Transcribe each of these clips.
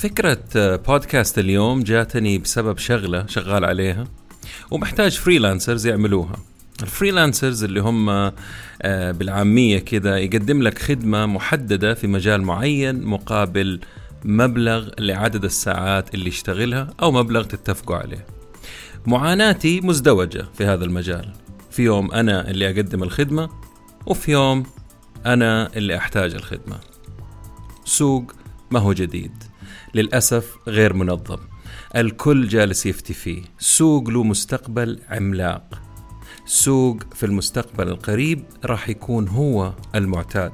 فكرة بودكاست اليوم جاتني بسبب شغلة شغال عليها ومحتاج freelancers يعملوها. ال freelancers اللي هم آه، بالعامية كده يقدم لك خدمة محددة في مجال معين مقابل مبلغ لعدد الساعات اللي يشتغلها أو مبلغ تتفقوا عليه. معاناتي مزدوجة في هذا المجال. في يوم أنا اللي أقدم الخدمة وفي يوم أنا اللي أحتاج الخدمة. سوق ما هو جديد. للأسف غير منظم. الكل جالس يفتي فيه. سوق له مستقبل عملاق. سوق في المستقبل القريب راح يكون هو المعتاد.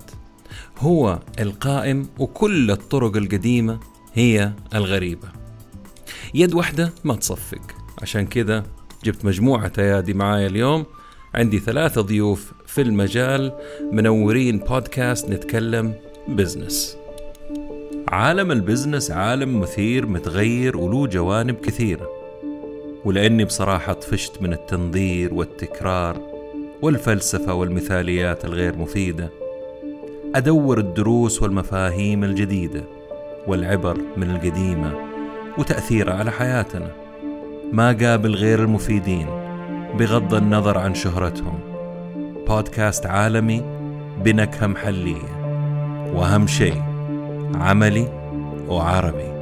هو القائم وكل الطرق القديمة هي الغريبة. يد واحدة ما تصفق. عشان كذا جبت مجموعة أيادي معايا اليوم. عندي ثلاثة ضيوف في المجال منورين بودكاست نتكلم business عالم ال business عالم مثير متغير وله جوانب كثيرة. ولأني بصراحة طفشت من التنظير والتكرار والفلسفة والمثاليات الغير مفيدة. أدور الدروس والمفاهيم الجديدة والعبر من القديمة وتأثيرها على حياتنا. ما أقابل غير المفيدين بغض النظر عن شهرتهم. بودكاست عالمي بنكهة محلية. وأهم شيء عملي وعربي.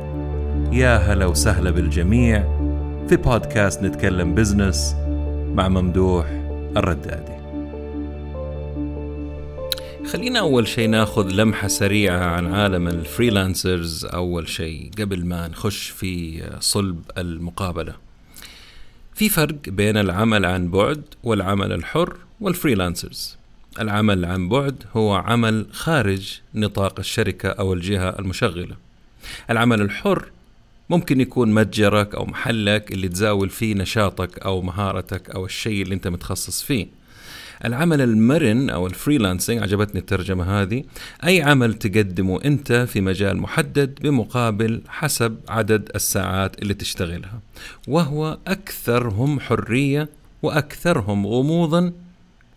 يا هلا وسهلا بالجميع في بودكاست نتكلم business مع ممدوح الردادي. خلينا أول شيء ناخذ لمحة سريعة عن عالم ال freelancers. أول شيء قبل ما نخش في صلب المقابلة في فرق بين العمل عن بعد والعمل الحر وال freelancers. العمل عن بعد هو عمل خارج نطاق الشركة أو الجهة المشغلة. العمل الحر ممكن يكون متجرك أو محلك اللي تزاول فيه نشاطك أو مهارتك أو الشيء اللي أنت متخصص فيه. العمل المرن أو ال freelancing عجبتني الترجمة هذه أي عمل تقدمه أنت في مجال محدد بمقابل حسب عدد الساعات اللي تشتغلها. وهو أكثرهم حرية وأكثرهم غموضا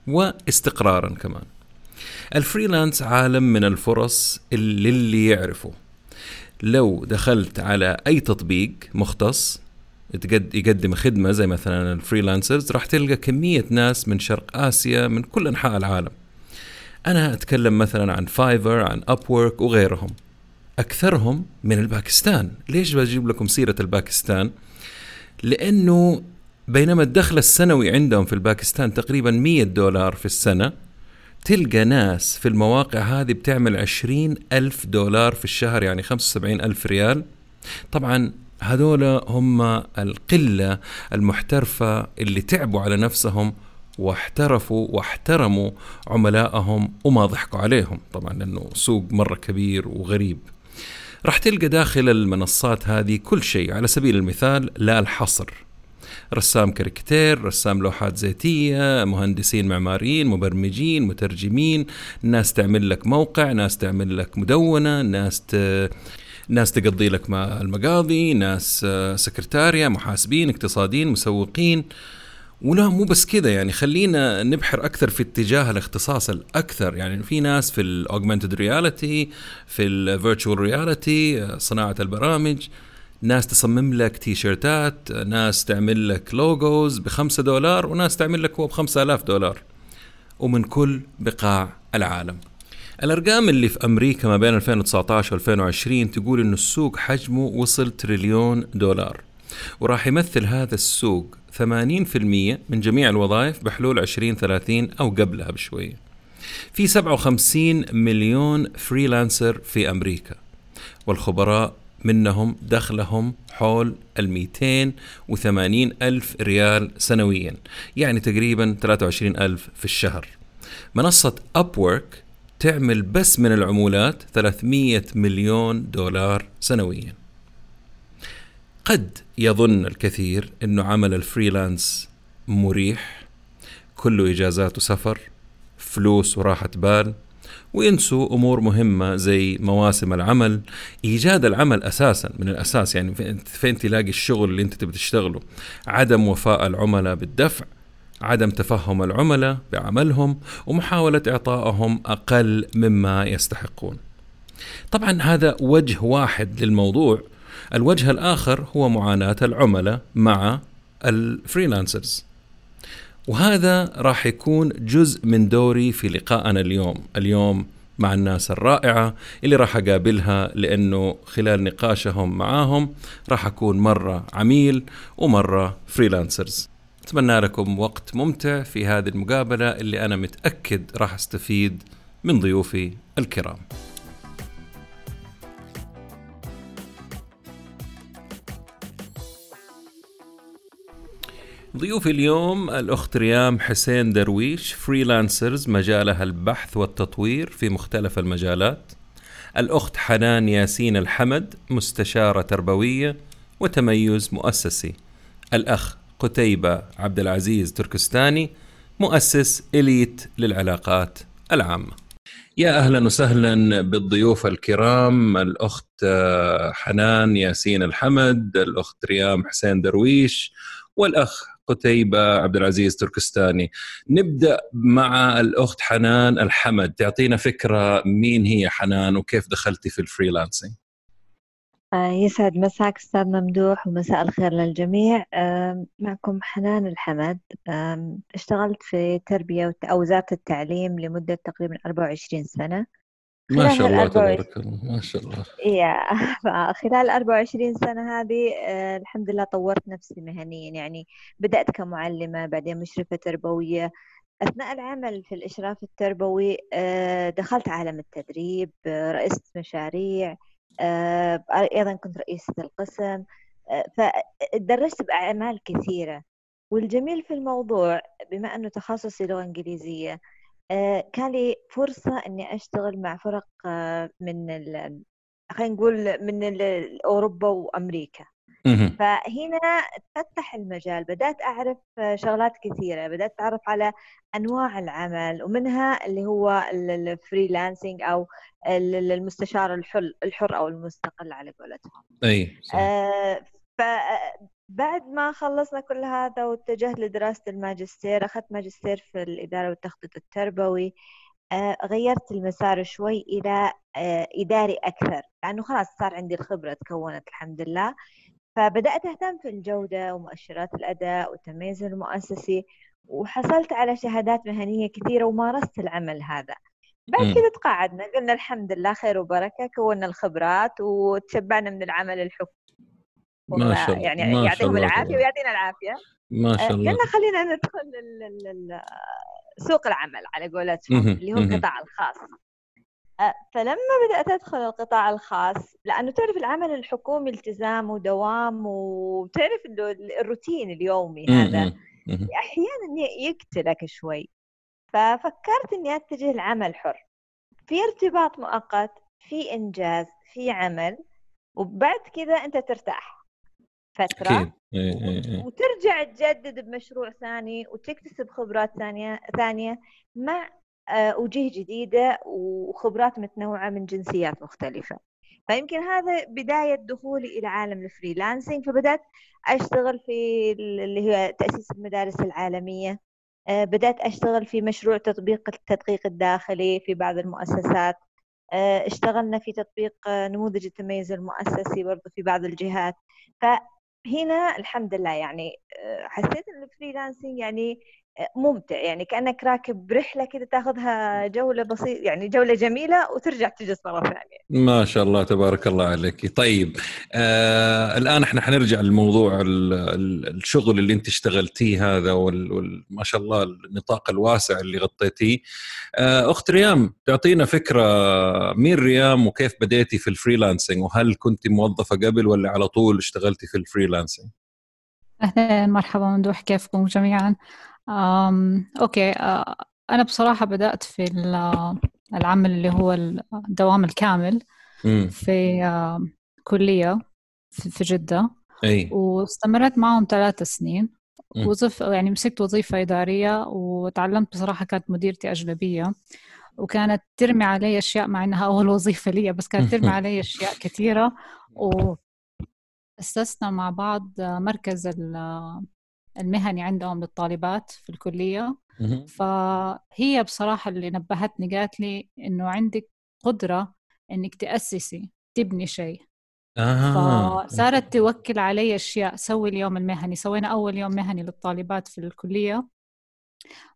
واستقرارا كمان. ال freelance عالم من الفرص اللي اللي يعرفه لو دخلت على أي تطبيق مختص يقدم خدمة زي مثلا ال freelancers راح تلقى كمية ناس من شرق آسيا من كل أنحاء العالم. أنا أتكلم مثلا عن Fiverr عن Upwork وغيرهم. أكثرهم من الباكستان. ليش بجيب لكم سيرة الباكستان؟ لأنه بينما الدخل السنوي عندهم في الباكستان تقريبا 100 دولار في السنة تلقى ناس في المواقع هذه بتعمل 20 ألف دولار في الشهر يعني 75 ألف ريال. طبعا هذول هم القلة المحترفة اللي تعبوا على نفسهم واحترفوا واحترموا عملائهم وما ضحكوا عليهم طبعا لأنه سوق مرة كبير وغريب. راح تلقى داخل المنصات هذه كل شيء على سبيل المثال لا الحصر. رسام كاريكاتير رسام لوحات زيتية مهندسين معماريين مبرمجين مترجمين ناس تعمل لك موقع ناس تعمل لك مدونة ناس ت... ناس تقضي لك المقاضي ناس آه، سكرتاريا محاسبين اقتصاديين مسوقين. ولا مو بس كذا يعني خلينا نبحر أكثر في اتجاه الاختصاص الأكثر. يعني في ناس في ال augmented reality في ال virtual reality صناعة البرامج. ناس تصمم لك تي شيرتات ناس تعمل لك logos بخمسة دولار وناس تعمل لك هو بخمسة آلاف دولار. ومن كل بقاع العالم. الأرقام اللي في أمريكا ما بين 2019 و 2020 تقول إنه السوق حجمه وصل تريليون دولار. وراح يمثل هذا السوق 80% من جميع الوظائف بحلول 2030 أو قبلها بشويه. في 57 مليون فريلانسر في أمريكا. والخبراء منهم دخلهم حول ال 280 ألف ريال سنويا يعني تقريبا 23 ألف في الشهر. منصة أبورك تعمل بس من العمولات 300 مليون دولار سنويا. قد يظن الكثير إنه عمل الفريلانس مريح كله إجازات وسفر فلوس وراحة بال وينسوا أمور مهمة زي مواسم العمل. إيجاد العمل أساسا من الأساس يعني فين تلاقي الشغل اللي أنت تبي تشتغله. عدم وفاء العملاء بالدفع عدم تفهم العملاء بعملهم ومحاولة إعطائهم أقل مما يستحقون. طبعا هذا وجه واحد للموضوع. الوجه الآخر هو معاناة العملاء مع ال freelancers. وهذا راح يكون جزء من دوري في لقائنا اليوم. اليوم مع الناس الرائعة اللي راح أقابلها لأنه خلال نقاشهم معاهم راح أكون مرة عميل ومرة freelancers أتمنى لكم وقت ممتع في هذه المقابلة اللي أنا متأكد راح أستفيد من ضيوفي الكرام. ضيوفي اليوم الأخت ريام حسين درويش فريلانسرز مجالها البحث والتطوير في مختلف المجالات. الأخت حنان ياسين الحمد مستشارة تربوية وتميز مؤسسي. الأخ قتيبة عبد العزيز تركستاني مؤسس إليت للعلاقات العامة. يا أهلا وسهلا بالضيوف الكرام الأخت حنان ياسين الحمد الأخت ريام حسين درويش والأخ قتيبة عبد العزيز تركستاني. نبدأ مع الأخت حنان الحمد. تعطينا فكرة مين هي حنان وكيف دخلتي في الفريلانسينج؟ آه، يسعد مساك أستاذ ممدوح ومساء الخير للجميع. معكم حنان الحمد. اشتغلت في تربية أو وزارة التعليم لمدة تقريبا 24 سنة. ما شاء الله تبارك الله ما شاء الله. يا خلال 24 سنة هذه آه، الحمد لله طورت نفسي مهنيا. يعني بدأت كمعلمة بعدين مشرفة تربوية. أثناء العمل في الإشراف التربوي آه، دخلت عالم التدريب آه، رئيست مشاريع أيضا كنت رئيسة القسم. فدرست بأعمال كثيرة. والجميل في الموضوع بما أنه تخصصي لغة إنجليزية آه، كان لي فرصة إني أشتغل مع فرق آه، من خلينا نقول من أوروبا وأمريكا. فهنا تفتح المجال بدأت أعرف شغلات كثيرة. بدأت أتعرف على أنواع العمل ومنها اللي هو الفريلانسنج أو المستشار الحر, الحر أو المستقل على قولتهم. أي صح. آه بعد ما خلصنا كل هذا واتجهت لدراسة الماجستير أخذت ماجستير في الإدارة والتخطيط التربوي آه، غيرت المسار شوي إلى آه، إداري أكثر لأنه خلاص صار عندي الخبرة تكونت الحمد لله. فبدأت أهتم في الجودة ومؤشرات الأداء والتميز المؤسسي وحصلت على شهادات مهنية كثيرة ومارست العمل هذا. بعد كذا تقاعدنا قلنا الحمد لله خير وبركة كونا الخبرات وتشبعنا من العمل الحكومي. ما شاء الله يعني ما يعطيهم العافية ويعطينا العافية. ما شاء الله. قلنا خلينا ندخل سوق العمل على قولتهم اللي هو القطاع الخاص. آه، فلما بدأت أدخل القطاع الخاص لأنه تعرف العمل الحكومي التزام ودوام وتعرف الروتين اليومي هذا أحيانا يقتلك شوي. ففكرت إني أتجه لعمل حر. في ارتباط مؤقت في إنجاز في عمل وبعد كذا أنت ترتاح. فترة أكيد. إيه إيه إيه. وترجع تجدد بمشروع ثاني وتكتسب خبرات ثانية ثانية مع آه، وجيه جديدة وخبرات متنوعة من جنسيات مختلفة. فيمكن هذا بداية دخولي إلى عالم الفريلانسينج. فبدأت أشتغل في اللي هي تأسيس المدارس العالمية. آه، بدأت أشتغل في مشروع تطبيق التدقيق الداخلي في بعض المؤسسات. آه، اشتغلنا في تطبيق نموذج التميز المؤسسي برضو في بعض الجهات. هنا الحمد لله يعني آه، حسيت ان الفريلانسنج يعني ممتع يعني كأنك راكب رحلة كذا تاخذها جولة بسيطة يعني جولة جميلة وترجع تجلس مره ثانية. ما شاء الله تبارك الله عليك. طيب آه الآن إحنا حنرجع لموضوع الشغل اللي أنت اشتغلتيه هذا وما شاء الله النطاق الواسع اللي غطيتيه. آه أخت ريام تعطينا فكرة مين ريام وكيف بديتي في ال freelancing وهل كنت موظفة قبل ولا على طول اشتغلتي في ال freelancing؟ أهلا مرحبا ممدوح كيفكم جميعا أم okay أه أنا بصراحة بدأت في العمل اللي هو الدوام الكامل في كلية في جدة. أي. واستمرت معهم ثلاث سنين. وظيفة يعني مسكت وظيفة إدارية وتعلمت بصراحة كانت مديرتي أجنبية. وكانت ترمي علي أشياء مع إنها أول وظيفة لي بس كانت ترمي علي أشياء كثيرة. وأسسنا مع بعض مركز المهني عندهم للطالبات في الكلية. فهي بصراحة اللي نبهتني قالت لي إنه عندك قدرة إنك تأسسي تبني شيء. آه. فصارت توكل علي أشياء سوي اليوم المهني. سوينا أول يوم مهني للطالبات في الكلية.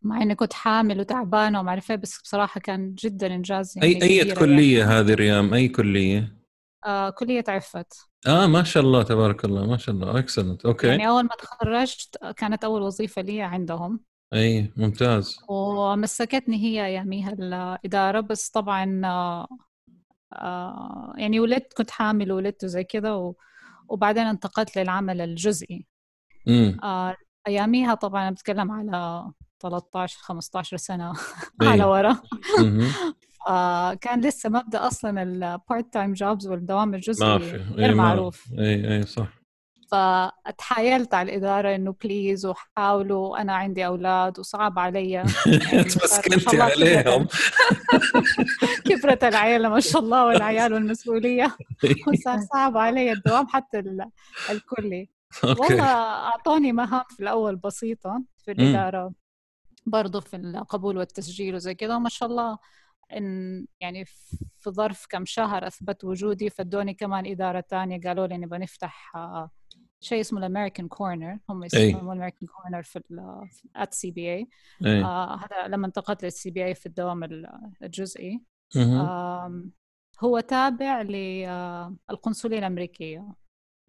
مع إني كنت حامل وتعبانة وما أعرف إيه، بس بصراحة كان جدا إنجاز يعني أي أي كلية يعني. هذه ريام أي كلية؟ آه كلية عفت. آه ما شاء الله تبارك الله ما شاء الله excellent okay يعني أول ما تخرجت كانت أول وظيفة لي عندهم. أي ممتاز. ومسكتني هي اياميها الاداره بس طبعا آه آه يعني ولدت كنت حامل وولدت وزي كذا. وبعدين انتقلت للعمل الجزئي. امم آه أياميها طبعا بتكلم على 13 15 سنة على ورا. آه كان لسه مبدأ أصلا ال part time jobs والدوام الجزئي ما في. غير معروف. اي اي صح. فتحايلت على الإدارة إنه please وحاولوا أنا عندي أولاد وصعب علي يعني تمسكنتي عليهم. كبرت العيلة ما شاء الله والعيال والمسؤولية. وصار صعب علي الدوام حتى الكلي. والله أعطوني مهام في الأول بسيطة في الإدارة برضه في القبول والتسجيل وزي كده وما شاء الله إن يعني في ظرف كم شهر أثبت وجودي فدوني كمان إدارة تانية. قالوا لي نبغى نفتح شيء اسمه ال American Corner. هم يسموه ال American Corner في at CBA. هذا لما انتقلت لل CBA في الدوام الجزئي. هو تابع للقنصليه الأمريكية.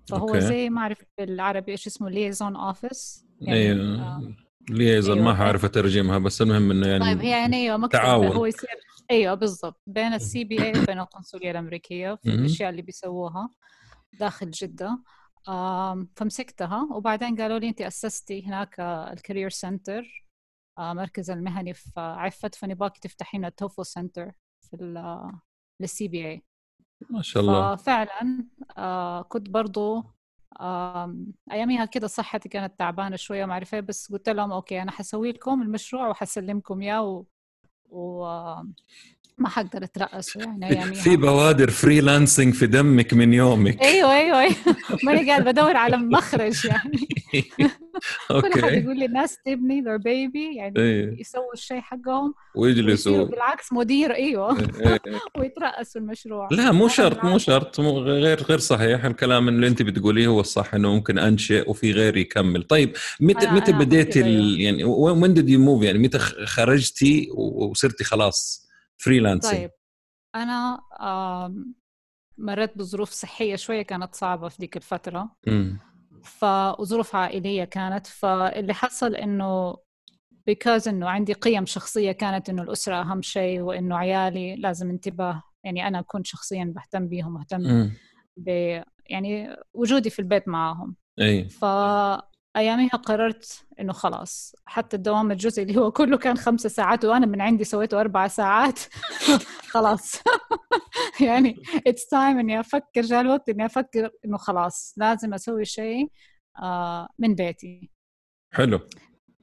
فهو okay. زي ما أعرف بالعربي إيش اسمه liaison office يعني أيوه liaison أيوة. ما حعرف أترجمها بس المهم إنه يعني طيب يعني أيوه مكتب تعاون. هو يصير أيوه بالضبط. بين ال CPA وبين القنصلية الأمريكية في الأشياء اللي بيسووها داخل جدة. فمسكتها. وبعدين قالوا لي أنت أسستي هناك ال career center مركز المهني في عفت فنبغاك تفتحين ال TOEFL center في لل CPA ما شاء الله. ففعلا آه، كنت برضو أياميها كده صحتي كانت تعبانة شوية ما إيه، بس قلت لهم okay أنا حسوي لكم المشروع وحسلمكم إياه و... ما حقدر اترأسه يعني أياميها. في بوادر freelancing في دمك من يومك. أيوه أيوه أيوه. ماني قاعد بدور على مخرج يعني. okay كل حد يقول لي الناس تبني their baby يعني إيه. يسووا الشيء حقهم ويجلسوا. بالعكس مدير أيوه. إيه، إيه، ويترأسوا المشروع. لا مو شرط مو شرط مو غير غير صحيح. الكلام اللي أنت بتقوليه هو الصح إنه ممكن أنشئ وفي غير يكمل. طيب متى متى بديتي يعني when did you move يعني متى خرجتي وصرتي خلاص؟ freelancing طيب أنا مريت بظروف صحية شوية كانت صعبة في ذيك الفترة. ف وظروف عائلية كانت فاللي حصل إنه because إنه عندي قيم شخصية كانت إنه الأسرة أهم شيء وإنه عيالي لازم انتباه يعني أنا كنت شخصيا بهتم بيهم مهتم ب يعني وجودي في البيت معاهم. أي. ف أياميها قررت إنه خلاص حتى الدوام الجزئي اللي هو كله كان خمسة ساعات وأنا من عندي سويته أربع ساعات. خلاص. يعني it's time إني أفكر جاء الوقت إني أفكر إنه خلاص لازم أسوي شيء آه، من بيتي. حلو.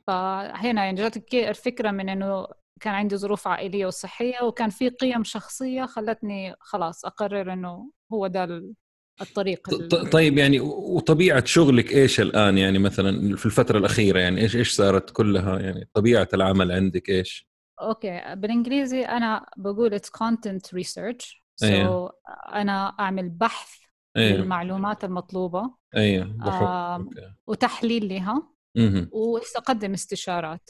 فهنا يعني جاتك الفكرة من إنه كان عندي ظروف عائلية وصحية وكان في قيم شخصية خلتني خلاص أقرر إنه هو ده الطريق طيب يعني وطبيعة شغلك إيش الآن؟ يعني مثلا في الفترة الأخيرة يعني إيش إيش صارت كلها؟ يعني طبيعة العمل عندك إيش؟ okay بالإنجليزي أنا بقول it's content research so أنا أعمل بحث أيوه. للمعلومات المطلوبة أيوه وتحليل لها واقدم استشارات.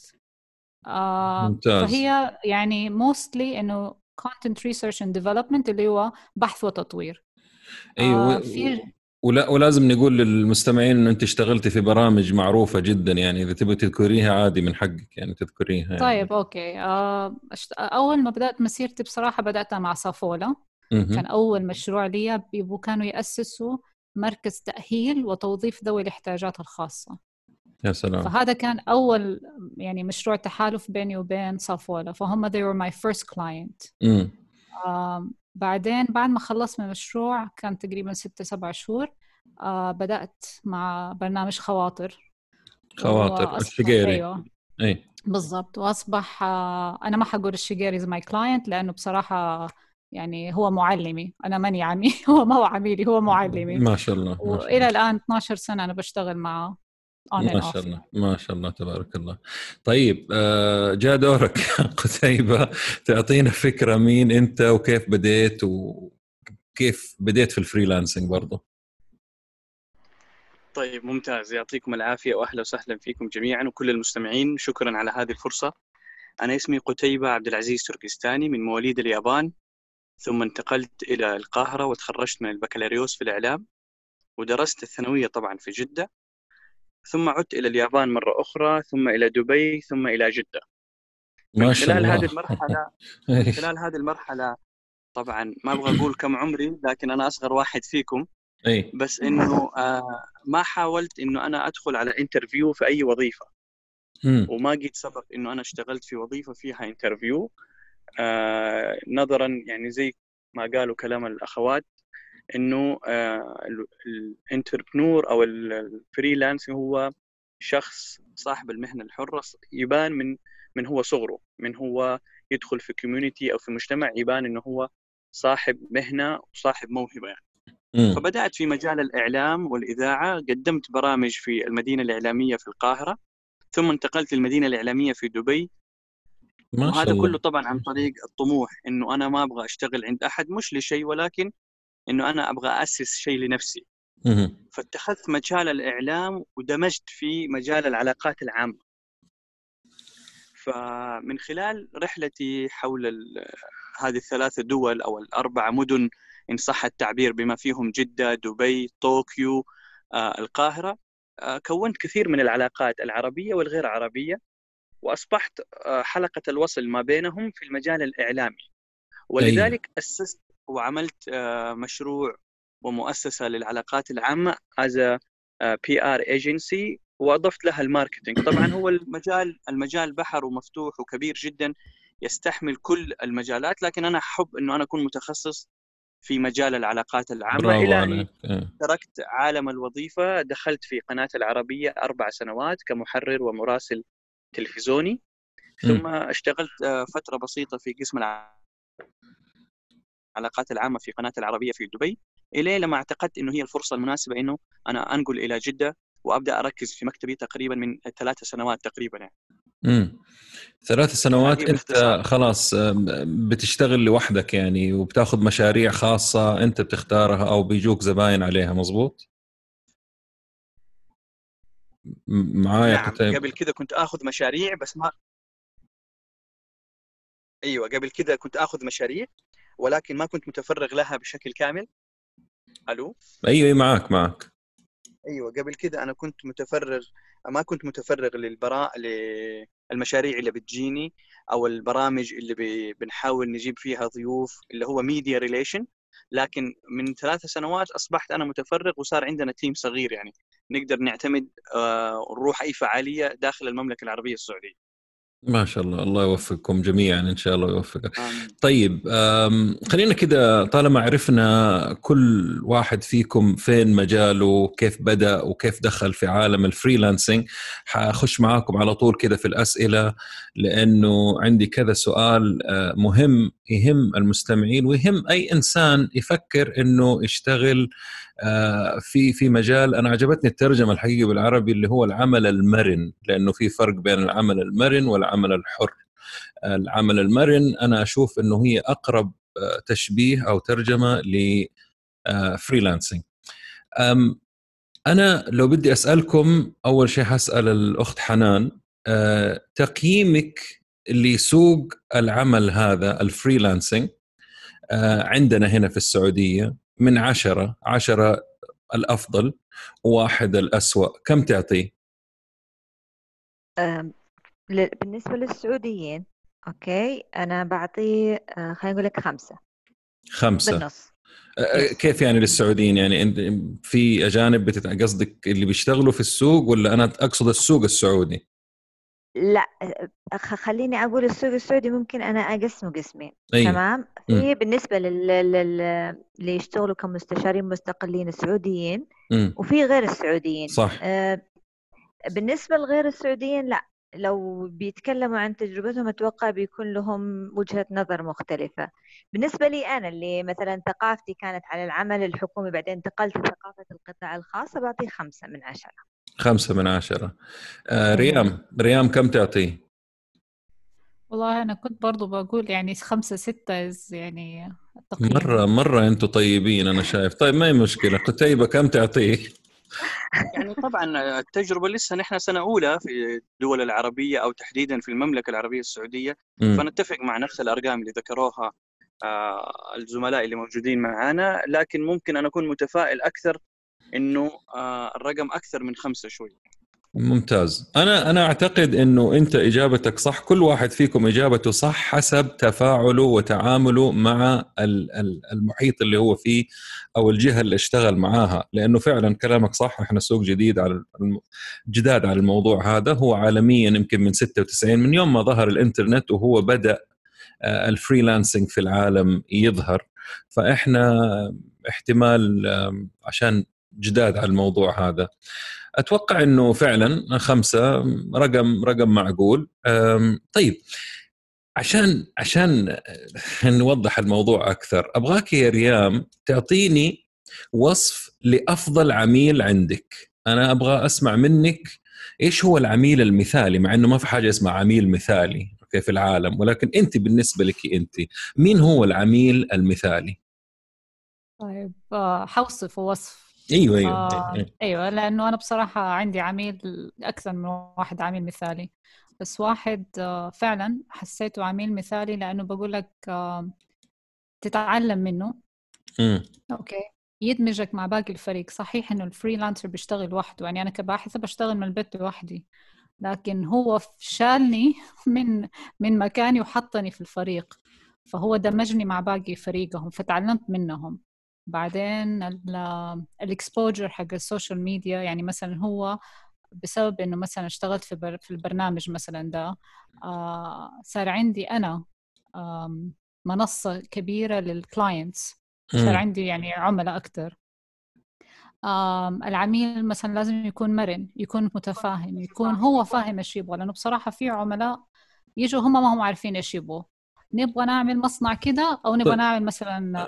آه ممتاز. فهي يعني mostly إنه content research and development اللي هو بحث وتطوير. أيوه آه في ولا ولازم نقول للمستمعين انه أنت اشتغلتي في برامج معروفة جدا يعني إذا تبغي تذكريها عادي من حقك يعني تذكريها يعني. طيب أوكي. آه أول ما بدأت مسيرتي بصراحة بدأتها مع صافولا كان أول مشروع لي كانوا يأسسوا مركز تأهيل وتوظيف ذوي الاحتياجات الخاصة. يا سلام. فهذا كان أول يعني مشروع تحالف بيني وبين صافولا فهم they were my first client. بعدين بعد ما خلصت من المشروع كان تقريبا ستة سبع شهور آه بدأت مع برنامج خواطر. خواطر الشقيري أيوة. أي. بالضبط. وأصبح آه أنا ما حقول الشقيري is my client لأنه بصراحة يعني هو معلمي. أنا ماني عميل. هو ما هو عميلي هو معلمي. ما شاء الله وإلى الآن 12 سنة أنا بشتغل معه. ما شاء الله ما شاء الله تبارك الله. طيب آه، جاء دورك قتيبة تعطينا فكرة مين أنت وكيف بديت وكيف كيف بديت في ال freelancing برضه طيب ممتاز. يعطيكم العافية وأهلا وسهلا فيكم جميعا وكل المستمعين. شكرا على هذه الفرصة. أنا اسمي قتيبة عبد العزيز تركستاني من مواليد اليابان. ثم انتقلت إلى القاهرة وتخرجت من البكالوريوس في الإعلام. ودرست الثانوية طبعا في جدة. ثم عدت إلى اليابان مرة أخرى ثم إلى دبي ثم إلى جدة. ما شاء خلال الله. هذه المرحلة خلال هذه المرحلة طبعا ما أبغى أقول كم عمري لكن أنا أصغر واحد فيكم. اي بس إنه آه ما حاولت إنه أنا أدخل على interview في أي وظيفة. وما قد سبق إنه أنا اشتغلت في وظيفة فيها interview آه نظرا يعني زي ما قالوا كلام الأخوات إنه آه ال entrepreneur أو ال freelance هو شخص صاحب المهنة الحرة يبان من من هو صغره من هو يدخل في كوميونتي أو في مجتمع يبان إنه هو صاحب مهنة وصاحب موهبة يعني. فبدأت في مجال الإعلام والإذاعة قدمت برامج في المدينة الإعلامية في القاهرة ثم انتقلت للمدينة الإعلامية في دبي. ما شاء وهذا الله. كله طبعا عن طريق الطموح إنه أنا ما أبغى أشتغل عند أحد مش لشيء ولكن إنه أنا أبغى اسس شيء لنفسي. فاتخذت مجال الإعلام ودمجت في مجال العلاقات العامة. فمن خلال رحلتي حول هذه الثلاث دول أو الأربع مدن إن صح التعبير بما فيهم جدة، دبي، طوكيو، آه، القاهرة آه، كونت كثير من العلاقات العربية والغير عربية وأصبحت آه، حلقة الوصل ما بينهم في المجال الإعلامي. ولذلك أسست وعملت آه، مشروع ومؤسسة للعلاقات العامة as PR agency وأضفت لها ال marketing. طبعا هو المجال المجال بحر ومفتوح وكبير جدا يستحمل كل المجالات لكن أنا أحب إنه أنا أكون متخصص في مجال العلاقات العامة. إلى ان إيه. تركت عالم الوظيفة دخلت في قناة العربية أربع سنوات كمحرر ومراسل تلفزيوني. ثم اشتغلت آه، فترة بسيطة في قسم العلاقات العامة في قناة العربية في دبي إلى لما اعتقدت إنه هي الفرصة المناسبة إنه أنا أنقل إلى جدة وأبدأ أركز في مكتبي تقريبا من ثلاث سنوات تقريبا يعني. مم. ثلاث سنوات هذه أنت باختصار. خلاص بتشتغل لوحدك يعني وبتأخذ مشاريع خاصة أنت بتختارها أو بيجوك زباين عليها مزبوط معايا نعم قتيبة قبل كذا كنت آخذ مشاريع بس ما أيوه قبل كذا كنت آخذ مشاريع ولكن ما كنت متفرغ لها بشكل كامل. ألو؟ أيوه أيوة، معك معك أيوه قبل كذا أنا كنت متفرغ ما كنت متفرغ للبراء للمشاريع اللي بتجيني أو البرامج اللي بنحاول نجيب فيها ضيوف اللي هو media relation لكن من ثلاث سنوات أصبحت أنا متفرغ وصار عندنا team صغير يعني. نقدر نعتمد آه، نروح أي فعالية داخل المملكة العربية السعودية. ما شاء الله الله يوفقكم جميعا إن شاء الله يوفقك. طيب خلينا كده طالما عرفنا كل واحد فيكم فين مجاله كيف بدأ وكيف دخل في عالم الفريلانسنج حأخش معاكم على طول كده في الأسئلة لأنه عندي كذا سؤال آه، مهم يهم المستمعين ويهم أي إنسان يفكر أنه يشتغل آه، في في مجال. أنا عجبتني الترجمة الحقيقة بالعربي اللي هو العمل المرن لأنه في فرق بين العمل المرن والعمل الحر. العمل المرن أنا أشوف إنه هي أقرب آه، تشبيه أو ترجمة ل freelancing أنا لو بدي أسألكم أول شيء حسأل الأخت حنان آه، تقييمك لسوق العمل هذا ال freelancing آه، عندنا هنا في السعودية من عشرة عشرة الأفضل وواحد الأسوأ. كم تعطيه؟ بالنسبة للسعوديين أوكي أنا بعطيه آه، خلينا نقول لك خمسة. خمسة. بالنص. آه،. كيف يعني للسعوديين؟ يعني في أجانب قصدك اللي بيشتغلوا في السوق ولا أنا أقصد السوق السعودي؟ لأ خ- خليني أقول السوق السعودي ممكن أنا أقسمه قسمين أيوه تمام. في بالنسبة لل... لل... اللي يشتغلوا كمستشارين مستقلين السعوديين مم. وفي غير السعوديين. صح. آه، بالنسبة لغير السعوديين لأ لو بيتكلموا عن تجربتهم أتوقع بيكون لهم وجهة نظر مختلفة. بالنسبة لي أنا اللي مثلا ثقافتي كانت على العمل الحكومي بعدين انتقلت لثقافة القطاع الخاص بعطيه خمسة من عشرة. خمسة من عشرة آه. ريام ريام كم تعطيه؟ والله أنا كنت برضو بقول يعني خمسة ستة يعني التقييم. مرة مرة أنتم طيبين أنا شايف طيب ما هي مشكلة قتيبة كم تعطيه؟ يعني طبعا التجربة لسه نحن سنة أولى في الدول العربية أو تحديدا في المملكة العربية السعودية م. فنتفق مع نفس الأرقام اللي ذكروها آه، الزملاء اللي موجودين معنا لكن ممكن أن أكون متفائل أكثر إنه آه، الرقم أكثر من خمسة شوي. ممتاز. أنا أنا أعتقد إنه أنت إجابتك صح. كل واحد فيكم إجابته صح حسب تفاعله وتعامله مع المحيط اللي هو فيه أو الجهة اللي اشتغل معاها. لأنه فعلا كلامك صح. إحنا سوق جديد على جداد على الموضوع هذا. هو عالميا يمكن من 96 من يوم ما ظهر الإنترنت وهو بدأ آه، الفريلانسنج في العالم يظهر. فإحنا احتمال عشان جداد على الموضوع هذا. أتوقع إنه فعلا خمسة رقم رقم معقول. طيب عشان عشان نوضح الموضوع أكثر أبغاك يا ريام تعطيني وصف لأفضل عميل عندك. أنا أبغى أسمع منك إيش هو العميل المثالي مع إنه ما في حاجة اسمها عميل مثالي أوكي في العالم ولكن أنت بالنسبة لك أنت مين هو العميل المثالي؟ طيب آه، حوصف وصف أيوه أيوه. آه أيوة. أيوه لأنه أنا بصراحة عندي عميل أكثر من واحد عميل مثالي. بس واحد آه فعلا حسيته عميل مثالي لأنه بقول لك آه تتعلم منه. امم okay. يدمجك مع باقي الفريق. صحيح إنه ال freelancer بيشتغل وحده. يعني أنا كباحثة بشتغل من البيت لوحدي. لكن هو شالني من من مكاني وحطني في الفريق. فهو دمجني مع باقي فريقهم. فتعلمت منهم. بعدين ال exposure حق ال social media يعني مثلا هو بسبب إنه مثلا اشتغلت في في البرنامج مثلا ده آه صار عندي أنا منصة كبيرة لل clients صار عندي يعني عملاء أكثر العميل مثلا لازم يكون مرن يكون متفاهم يكون هو فاهم إيش يبغى لأنه بصراحة في عملاء يجوا هم ما هم عارفين إيش يبغوا نبغى نعمل مصنع كده أو نبغى. نعمل مثلا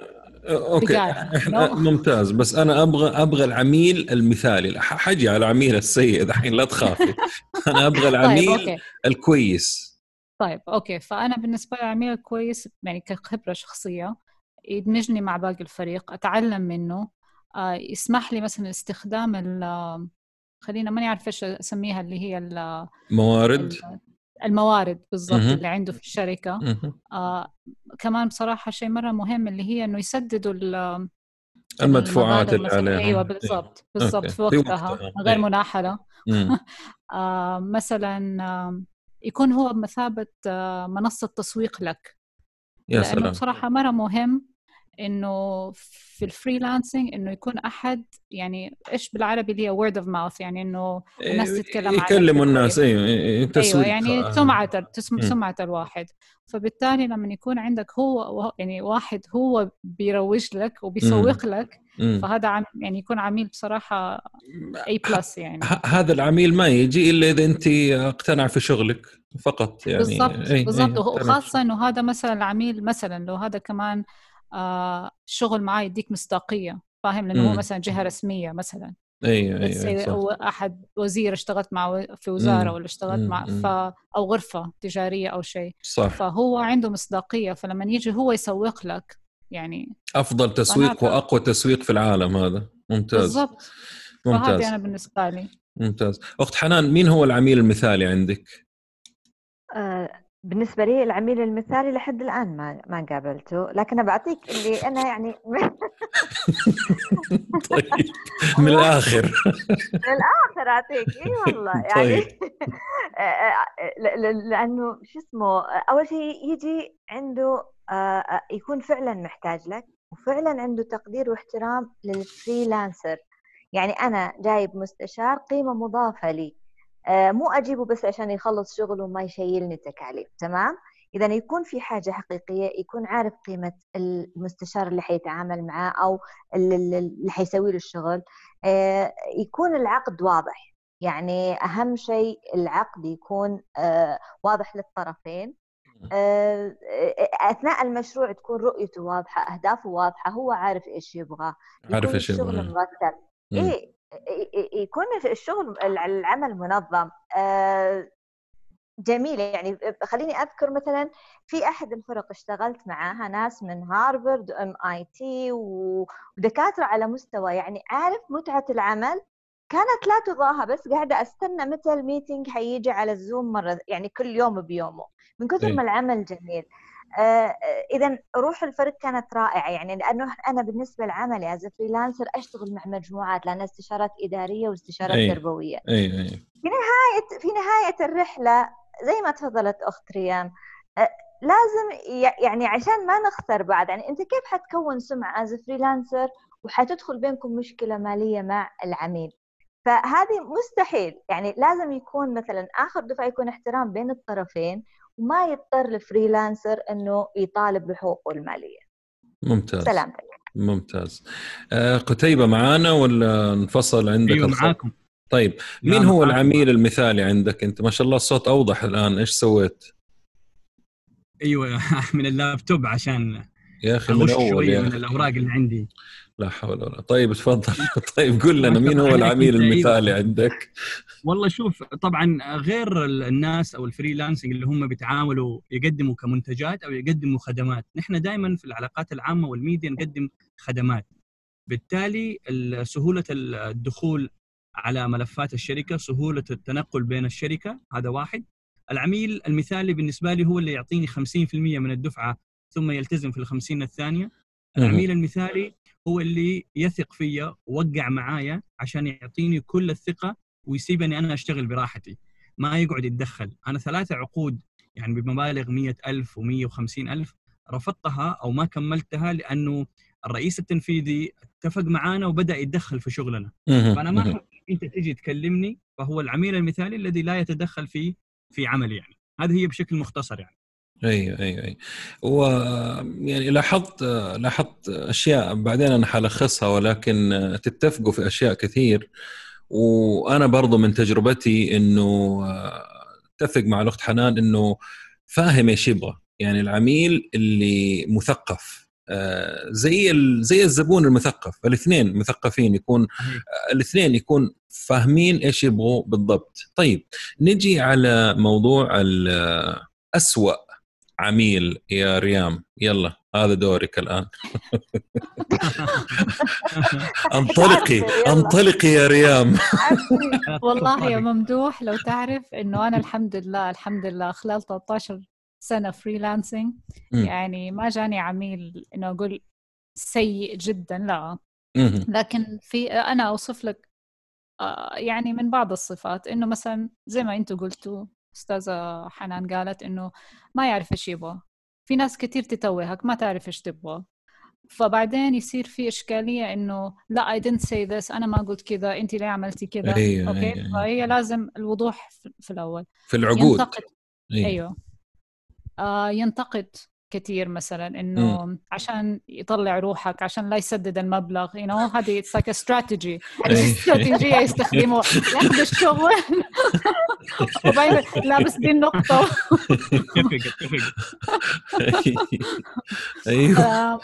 okay. إحنا ممتاز. بس أنا أبغى أبغى العميل المثالي. حجي على العميل السيء الحين لا تخافي. أنا أبغى طيب، العميل طيب، الكويس. طيب okay. فأنا بالنسبة لي العميل الكويس يعني كخبرة شخصية يدمجني مع باقي الفريق أتعلم منه. آه، يسمح لي مثلا استخدام خلينا ماني عارفه إيش أسميها اللي هي الموارد الموارد بالضبط اللي عنده في الشركة. آه كمان بصراحة شيء مرة مهم اللي هي إنه يسددوا المدفوعات اللي عليها. أيوه بالضبط بالضبط في وقتها. غير إيه. مناحلة. آه مثلا آه يكون هو بمثابه آه منصة تسويق لك. يا سلام. بصراحة مرة مهم إنه في الفريلانسنج إنه يكون أحد يعني إيش بالعربي اللي هي word of mouth يعني إنه الناس إيه، تتكلم يكلموا الناس أيوه أيوه يعني سمعة سمعة الواحد. فبالتالي لما يكون عندك هو يعني واحد هو بيروج لك وبيسوق لك فهذا عم يعني يكون عميل بصراحة A plus يعني. هذا العميل ما يجي إلا إذا أنت أقتنع في شغلك فقط يعني بالضبط بالضبط. وخاصة إنه هذا مثلا العميل مثلا لو هذا كمان آه شغل معاه يديك مصداقية فاهم؟ لأنه هو مثلا جهة رسمية مثلا. أيوه أيوه أو احد وزير اشتغلت مع في وزارة مم. ولا اشتغلت مع ف أو غرفة تجارية أو شيء. صح. فهو عنده مصداقية فلما يجي هو يسوق لك يعني أفضل تسويق وأقوى تسويق في العالم هذا. ممتاز. بالضبط. ممتاز. فهذه أنا بالنسبة لي. ممتاز. أخت حنان مين هو العميل المثالي عندك؟ آه بالنسبة لي العميل المثالي لحد الآن ما ما قابلته لكن بعطيك اللي أنا يعني طيب من الآخر. من الآخر أعطيك. إي والله. يعني طيب. لأنه شو اسمه أول شيء يجي عنده يكون فعلا محتاج لك وفعلا عنده تقدير واحترام لل freelancer. يعني أنا جايب مستشار قيمة مضافة لي. آه، مو أجيبه بس عشان يخلص شغله وما يشيلني تكاليف تمام؟ إذا يكون في حاجة حقيقية يكون عارف قيمة المستشار اللي حيتعامل معاه أو اللي حيسوي له الشغل آه، يكون العقد واضح. يعني أهم شيء العقد يكون آه، واضح للطرفين. أثناء المشروع تكون رؤيته واضحة أهدافه واضحة هو عارف إيش يبغى عارف إيش يبغى. مرتب. إيه يكون الشغل العمل منظم. آه، جميل. يعني خليني أذكر مثلا في أحد الفرق اشتغلت معاها ناس من هارفرد و MIT ودكاترة على مستوى يعني عارف متعة العمل؟ كانت لا تضاهى بس قاعدة أستنى متى ال meeting حيجي على الزوم مرة يعني كل يوم بيومه. من كثر إيه. ما العمل جميل. اذا روح الفرق كانت رائعة يعني لأنه أنا بالنسبة لعملي as freelancer أشتغل مع مجموعات لأنها استشارات إدارية واستشارات أي. تربوية أي أي في نهاية في نهاية الرحلة زي ما تفضلت أخت ريان آه لازم يعني عشان ما نخسر بعض يعني أنت كيف حتكون سمعة as freelancer وحتدخل بينكم مشكلة مالية مع العميل فهذه مستحيل يعني لازم يكون مثلا آخر دفعة يكون احترام بين الطرفين وما يضطر ال freelancer إنه يطالب بحقوقه المالية. ممتاز. سلامتك. ممتاز. آه قتيبة معانا ولا انفصل عندك أيوه معاكم. طيب مين هو العميل المثالي عندك أنت؟ ما شاء الله الصوت أوضح الآن إيش سويت؟ أيوه من اللابتوب عشان يا أخي من أول يا من الأوراق اللي عندي. لا حول ولا طيب تفضل طيب قل لنا مين هو العميل المثالي عندك؟ والله شوف طبعا غير الناس أو ال freelancing اللي هم بيتعاملوا يقدموا كمنتجات أو يقدموا خدمات نحن دائما في العلاقات العامة والميديا نقدم خدمات. بالتالي سهولة الدخول على ملفات الشركة سهولة التنقل بين الشركة هذا واحد. العميل المثالي بالنسبة لي هو اللي يعطيني 50% من الدفعة ثم يلتزم في الخمسين الثانية. العميل المثالي هو اللي يثق فيا ووقع معايا عشان يعطيني كل الثقة ويسيبني أنا أشتغل براحتي. ما يقعد يتدخل. أنا ثلاثة عقود يعني بمبالغ مية ألف ومية وخمسين ألف رفضتها أو ما كملتها لأنه الرئيس التنفيذي اتفق معانا وبدأ يتدخل في شغلنا. فأنا ما أحب أنت تجي تكلمني فهو العميل المثالي الذي لا يتدخل في في عملي يعني. هذه هي بشكل مختصر يعني. أيوه أيوه أيوه و يعني لاحظت لاحظت أشياء بعدين أنا حلخصها ولكن تتفقوا في أشياء كثير. وأنا برضو من تجربتي إنه أتفق مع الأخت حنان إنه فاهم إيش يبغى. يعني العميل اللي مثقف زي زي الزبون المثقف. الاثنين مثقفين يكون الاثنين يكون فاهمين إيش يبغوا بالضبط. طيب نجي على موضوع الأسوأ عميل يا ريام. يلا هذا دورك الآن. أنطلقي أنطلقي يا ريام. والله يا ممدوح لو تعرف إنه أنا الحمد لله الحمد لله خلال 13 سنة freelancing يعني ما جاني عميل إنه أقول سيء جدا لا. لكن في أنا أوصف لك آه، يعني من بعض الصفات إنه مثلا زي ما أنتم قلتوا أستاذة حنان قالت إنه ما يعرف إيش يبغى. في ناس كتير تتوهك ما تعرف إيش تبغى. فبعدين يصير في إشكالية إنه لا I didn't say this أنا ما قلت كذا أنت ليه عملتي كذا؟ أيوة okay؟ أيوة. فهي لازم الوضوح في الأول. في العقود. ينتقد. أيوة, أيوه. آه ينتقد. كثير مثلا إنه م. عشان يطلع روحك عشان لا يسدد المبلغ you know هذه it's like strategy استراتيجية يستخدموها. ياخذ الشغل. وبعدين لابس دي النقطة. أيوه.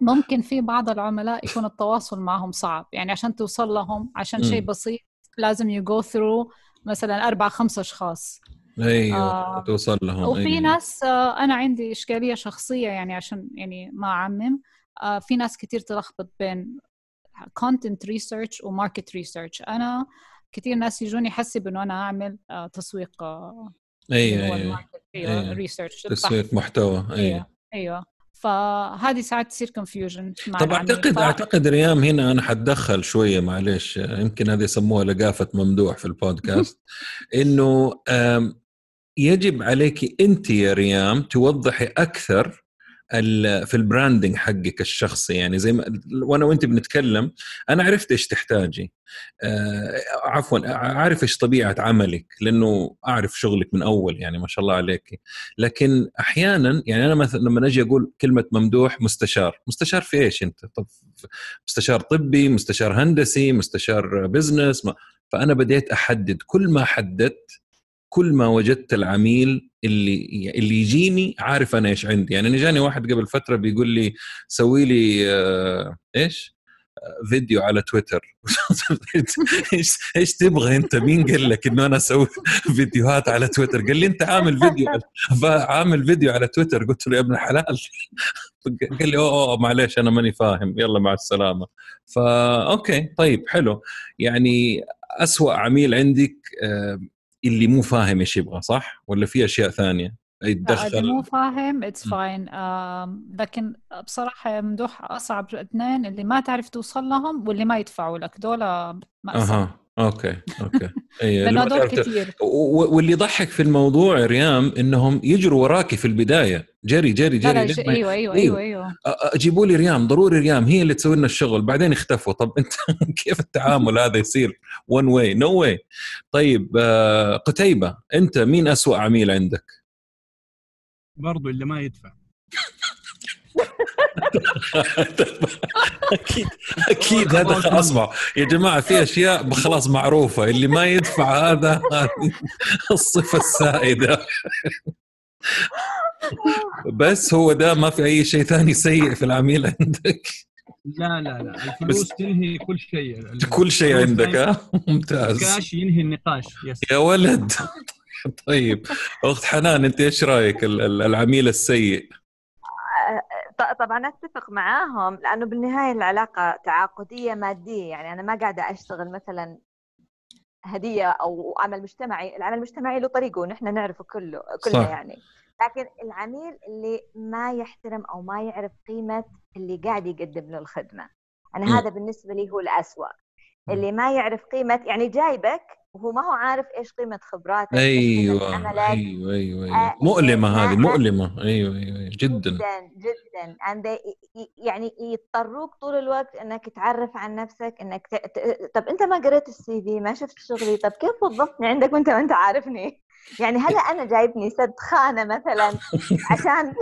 ممكن في بعض العملاء يكون التواصل معهم صعب. يعني عشان توصل لهم عشان شيء بسيط لازم you go through مثلا أربع خمس أشخاص. أيوه آه توصل لهم وفي أيوة. ناس آه أنا عندي إشكالية شخصية يعني عشان يعني ما أعمم آه في ناس كثير تلخبط بين content research و market research أنا كثير ناس يجوني يحسب انه أنا أعمل آه تسويق آه أيوه أيوه, أيوة. research تسويق محتوى أيوه. أيوه, أيوة. فهذه ساعات تصير confusion طب أعتقد ف... أعتقد ريام هنا أنا حتدخل شوية معلش يمكن هذه يسموها لقافة ممدوح في البودكاست. إنه يجب عليك أنت يا ريام توضحي أكثر في البراندنج حقك الشخصي. يعني زي ما وأنا وأنت بنتكلم أنا عرفت إيش تحتاجي. آه عفوا أعرف إيش طبيعة عملك لأنه أعرف شغلك من أول يعني ما شاء الله عليك. لكن أحيانا يعني أنا مثلا لما أجي أقول كلمة ممدوح مستشار. مستشار في إيش أنت؟ طب مستشار طبي مستشار هندسي مستشار business فأنا بديت أحدد. كل ما حددت كل ما وجدت العميل اللي اللي يجيني عارف أنا إيش عندي. يعني أنا جاني واحد قبل فترة بيقول لي سوي لي آه إيش؟ فيديو على تويتر. إيش إيش تبغى أنت؟ مين قال لك إنه أنا أسوي فيديوهات على تويتر؟ قال لي أنت عامل فيديو عامل فيديو على تويتر؟ قلت له يا ابن الحلال. قال لي oh معليش أنا ماني فاهم. يلا مع السلامة. ف okay طيب حلو. يعني أسوأ عميل عندك آه، اللي مو فاهم إيش يبغى صح؟ ولا في أشياء ثانية؟ يتدخل مو فاهم it's fine لكن بصراحة ممدوح أصعب اثنين اللي ما تعرف توصل لهم واللي ما يدفعوا لك. دول مأساة okay okay. اي كثير واللي يضحك في الموضوع يا ريام إنهم يجروا وراكي في البداية. جري جري جري لا ج... أيوه أيوه أيوه. أيوه جيبوا لي ريام ضروري ريام. هي اللي تسوي لنا الشغل. بعدين اختفوا. طب أنت كيف التعامل هذا يصير؟ one way two way طيب آه قتيبة أنت مين أسوأ عميل عندك؟ برضو اللي ما يدفع. أكيد أكيد هذا اسمع يا جماعة في أشياء خلاص معروفة اللي ما يدفع هذا الصفة السائدة. بس هو ده ما في أي شيء ثاني سيء في العميل عندك. لا لا لا الفلوس تنهي كل شيء. كل شيء عندك ها؟ ممتاز. كاش ينهي النقاش يس. يا ولد. طيب أخت حنان أنت إيش رأيك العميل السيء؟ طبعا أتفق معاهم لأنه بالنهاية العلاقة تعاقدية مادية يعني أنا ما قاعدة أشتغل مثلا هدية أو عمل مجتمعي العمل المجتمعي له طريقة ونحن نعرفه كله كله يعني. لكن العميل اللي ما يحترم أو ما يعرف قيمة اللي قاعد يقدم له الخدمة. أنا هذا بالنسبة لي هو الاسوء اللي ما يعرف قيمة يعني جايبك وهو ما هو عارف إيش قيمة خبراتك أيوه أيوه أيوه, أيوة. آه مؤلمة هذه مؤلمة. أيوة, أيوه أيوه جدا. جدا جدا. And يعني يضطروك طول الوقت إنك تعرف عن نفسك إنك ت... طب أنت ما قريت السي في ما شفت شغلي طب كيف وظفتني عندك وأنت ما انت عارفني؟ يعني هلا أنا جايبني سد خانة مثلا عشان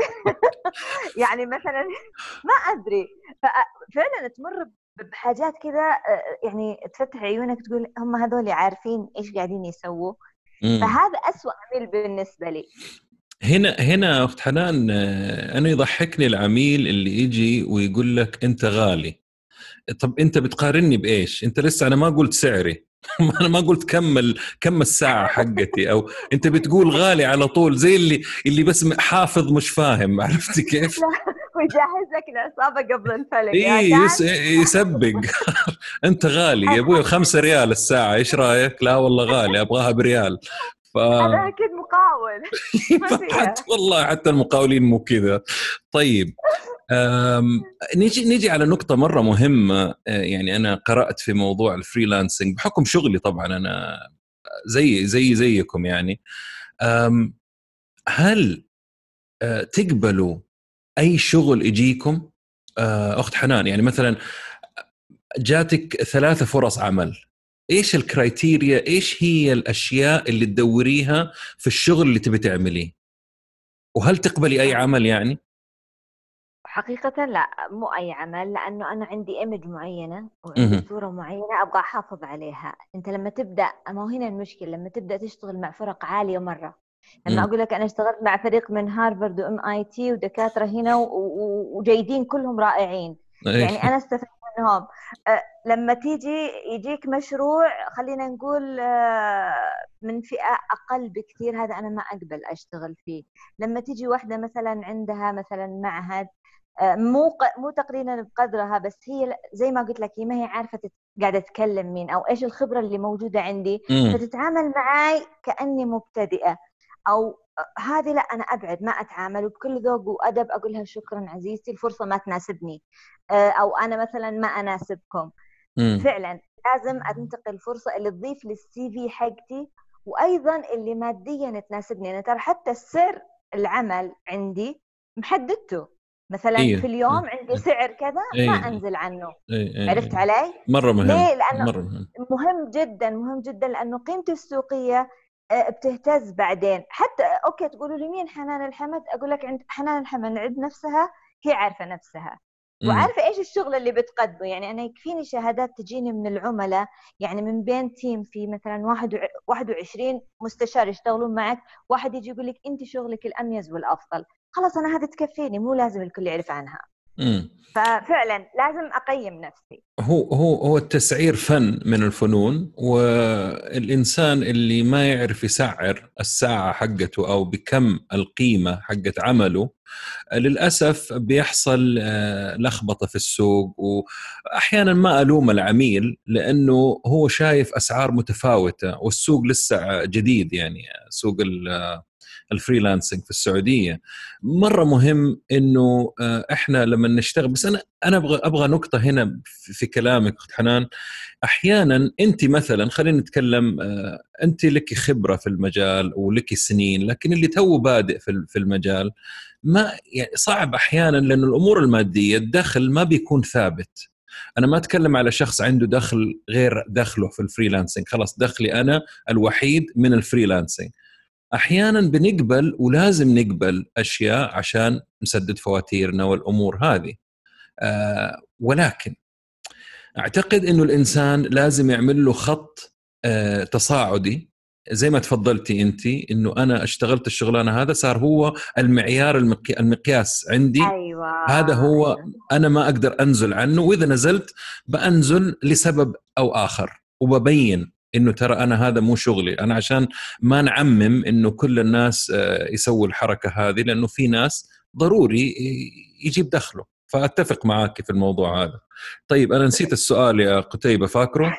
يعني مثلا ما أدري. ففعلا تمر بحاجات كذا آه، يعني تفتح عيونك تقول هم هذول عارفين إيش قاعدين يسووا. فهذا أسوأ عميل بالنسبة لي. هنا هنا أخت حنان آه، أنا يضحكني العميل اللي يجي ويقول لك أنت غالي. طب أنت بتقارني بإيش؟ أنت لسه أنا ما قلت سعري. أنا ما قلت كم كم الساعة حقتي. أو أنت بتقول غالي على طول زي اللي اللي بس حافظ مش فاهم. عرفتي كيف؟ ويجهز لك العصابه قبل الفلك اي يس... يسبق. أنت غالي يا أبوي خمسة ريال الساعة. إيش رأيك؟ لا والله غالي أبغاها بريال. ف... هذا أكيد مقاول. حتى والله حتى المقاولين مو كذا. طيب نيجي نيجي على نقطة مرة مهمة. آه، يعني أنا قرأت في موضوع الفريلانسنج بحكم شغلي طبعا أنا زي زي زيكم يعني. هل آه، تقبلوا أي شغل يجيكم آه، أخت حنان يعني مثلا جاتك ثلاثة فرص عمل. إيش الكرايتيريا إيش هي الأشياء اللي تدوريها في الشغل اللي تبي تعمليه؟ وهل تقبلي أي عمل يعني؟ حقيقة لا مو أي عمل لأنه أنا عندي إيمج معينة وعندي صورة معينة أبغى أحافظ عليها. أنت لما تبدأ ما هو هنا المشكلة لما تبدأ تشتغل مع فرق عالية مرة لما أقول لك أنا اشتغلت مع فريق من هارفارد وإم آي تي ودكاترة هنا وجيدين كلهم رائعين. يعني أنا استفدت منهم. أه لما تيجي يجيك مشروع خلينا نقول أه من فئة أقل بكثير هذا أنا ما أقبل أشتغل فيه. لما تيجي واحدة مثلا عندها مثلا معهد آه، مو مو تقريبا بقدرها بس هي زي ما قلت لك هي ما هي عارفة قاعدة تتكلم مين أو إيش الخبرة اللي موجودة عندي. فتتعامل معي كأني مبتدئة. أو هذه لا أنا أبعد ما أتعامل وبكل ذوق وأدب أقول لها شكرا عزيزتي الفرصة ما تناسبني آه، أو أنا مثلا ما أناسبكم مم. فعلا لازم انتقي الفرصة اللي تضيف للسي في حقتي وأيضا اللي ماديا تناسبني أنا ترى حتى السر العمل عندي محددته مثلا إيه. في اليوم إيه. عندي سعر كذا إيه. ما أنزل عنه إيه. إيه. عرفت علي؟ مرة مهم ليه؟ لأنه مرة مهم. مهم جدا مهم جدا لأنه قيمتي السوقية بتهتز بعدين. حتى okay تقولوا لي مين حنان الحمد؟ أقول لك عند حنان الحمد عند نفسها هي عارفة نفسها. وعارفة إيش الشغل اللي بتقدمه. يعني أنا يكفيني شهادات تجيني من العملاء يعني من بين team في مثلا 21 مستشار يشتغلون معك واحد يجي يقول لك أنت شغلك الأميز والأفضل. خلاص أنا هذه تكفيني مو لازم الكل يعرف عنها. ففعلا لازم أقيم نفسي. هو هو هو التسعير فن من الفنون والإنسان اللي ما يعرف يسعر الساعة حقته أو بكم القيمة حقت عمله للأسف بيحصل آه، لخبطة في السوق واحيانا ما ألوم العميل لأنه هو شايف أسعار متفاوتة والسوق لسه جديد يعني سوق ال freelancing في السعودية. مرة مهم إنه آه، إحنا لما نشتغل بس أنا أنا أبغى أبغى نقطة هنا في كلامك أخت حنان. أحيانا أنت مثلا خلينا نتكلم آه، أنت لك خبرة في المجال ولك سنين لكن اللي تو بادئ في المجال ما يعني صعب أحيانا لأنه الأمور المادية الدخل ما بيكون ثابت. أنا ما أتكلم على شخص عنده دخل غير دخله في ال freelancing. خلاص دخلي أنا الوحيد من الفريلانسنج. أحيانا بنقبل ولازم نقبل أشياء عشان نسدد فواتيرنا والأمور هذه. آه ولكن أعتقد إنه الإنسان لازم يعمل له خط آه تصاعدي. زي ما تفضلتي أنت إنه أنا اشتغلت الشغلانة هذا صار هو المعيار المقياس عندي. أيوة. هذا هو أنا ما أقدر أنزل عنه وإذا نزلت بأنزل لسبب أو آخر وببين إنه ترى أنا هذا مو شغلي. أنا عشان ما نعمم إنه كل الناس آه، يسووا الحركة هذه لأنه في ناس ضروري يجيب دخله. فأتفق معك في الموضوع هذا. طيب أنا نسيت السؤال يا قتيبة فاكره؟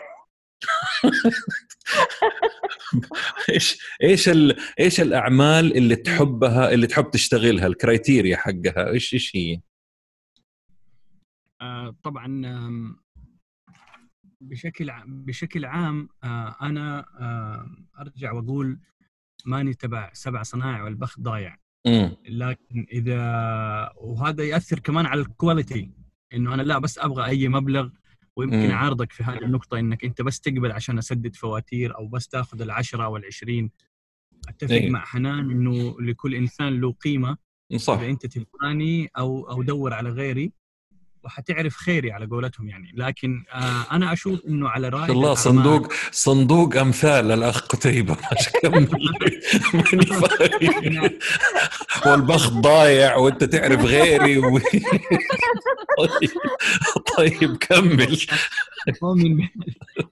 إيش إيش إيش الأعمال اللي تحبها اللي تحب تشتغلها الكرايتيريا حقها؟ إيش إيش هي؟ آه طبعا بشكل بشكل عام آه، أنا آه، أرجع وأقول ماني تبع سبع صنايع والبخت ضايع. لكن إذا وهذا يأثر كمان على ال quality إنه أنا لا بس أبغى أي مبلغ ويمكن أعارضك في هذه النقطة إنك أنت بس تقبل عشان أسدد فواتير أو بس تأخذ العشرة أو العشرين. أتفق أيه. مع حنان إنه لكل إنسان له قيمة. صح. إذا أنت تلقاني أو أو دور على غيري وحتعرف خيري على قولتهم يعني. لكن آه أنا أشوف إنه على رأي الله صندوق صندوق أمثال الاخ قتيبة. والبخت ضايع وأنت تعرف غيري و... طيب طيب كمل اؤمن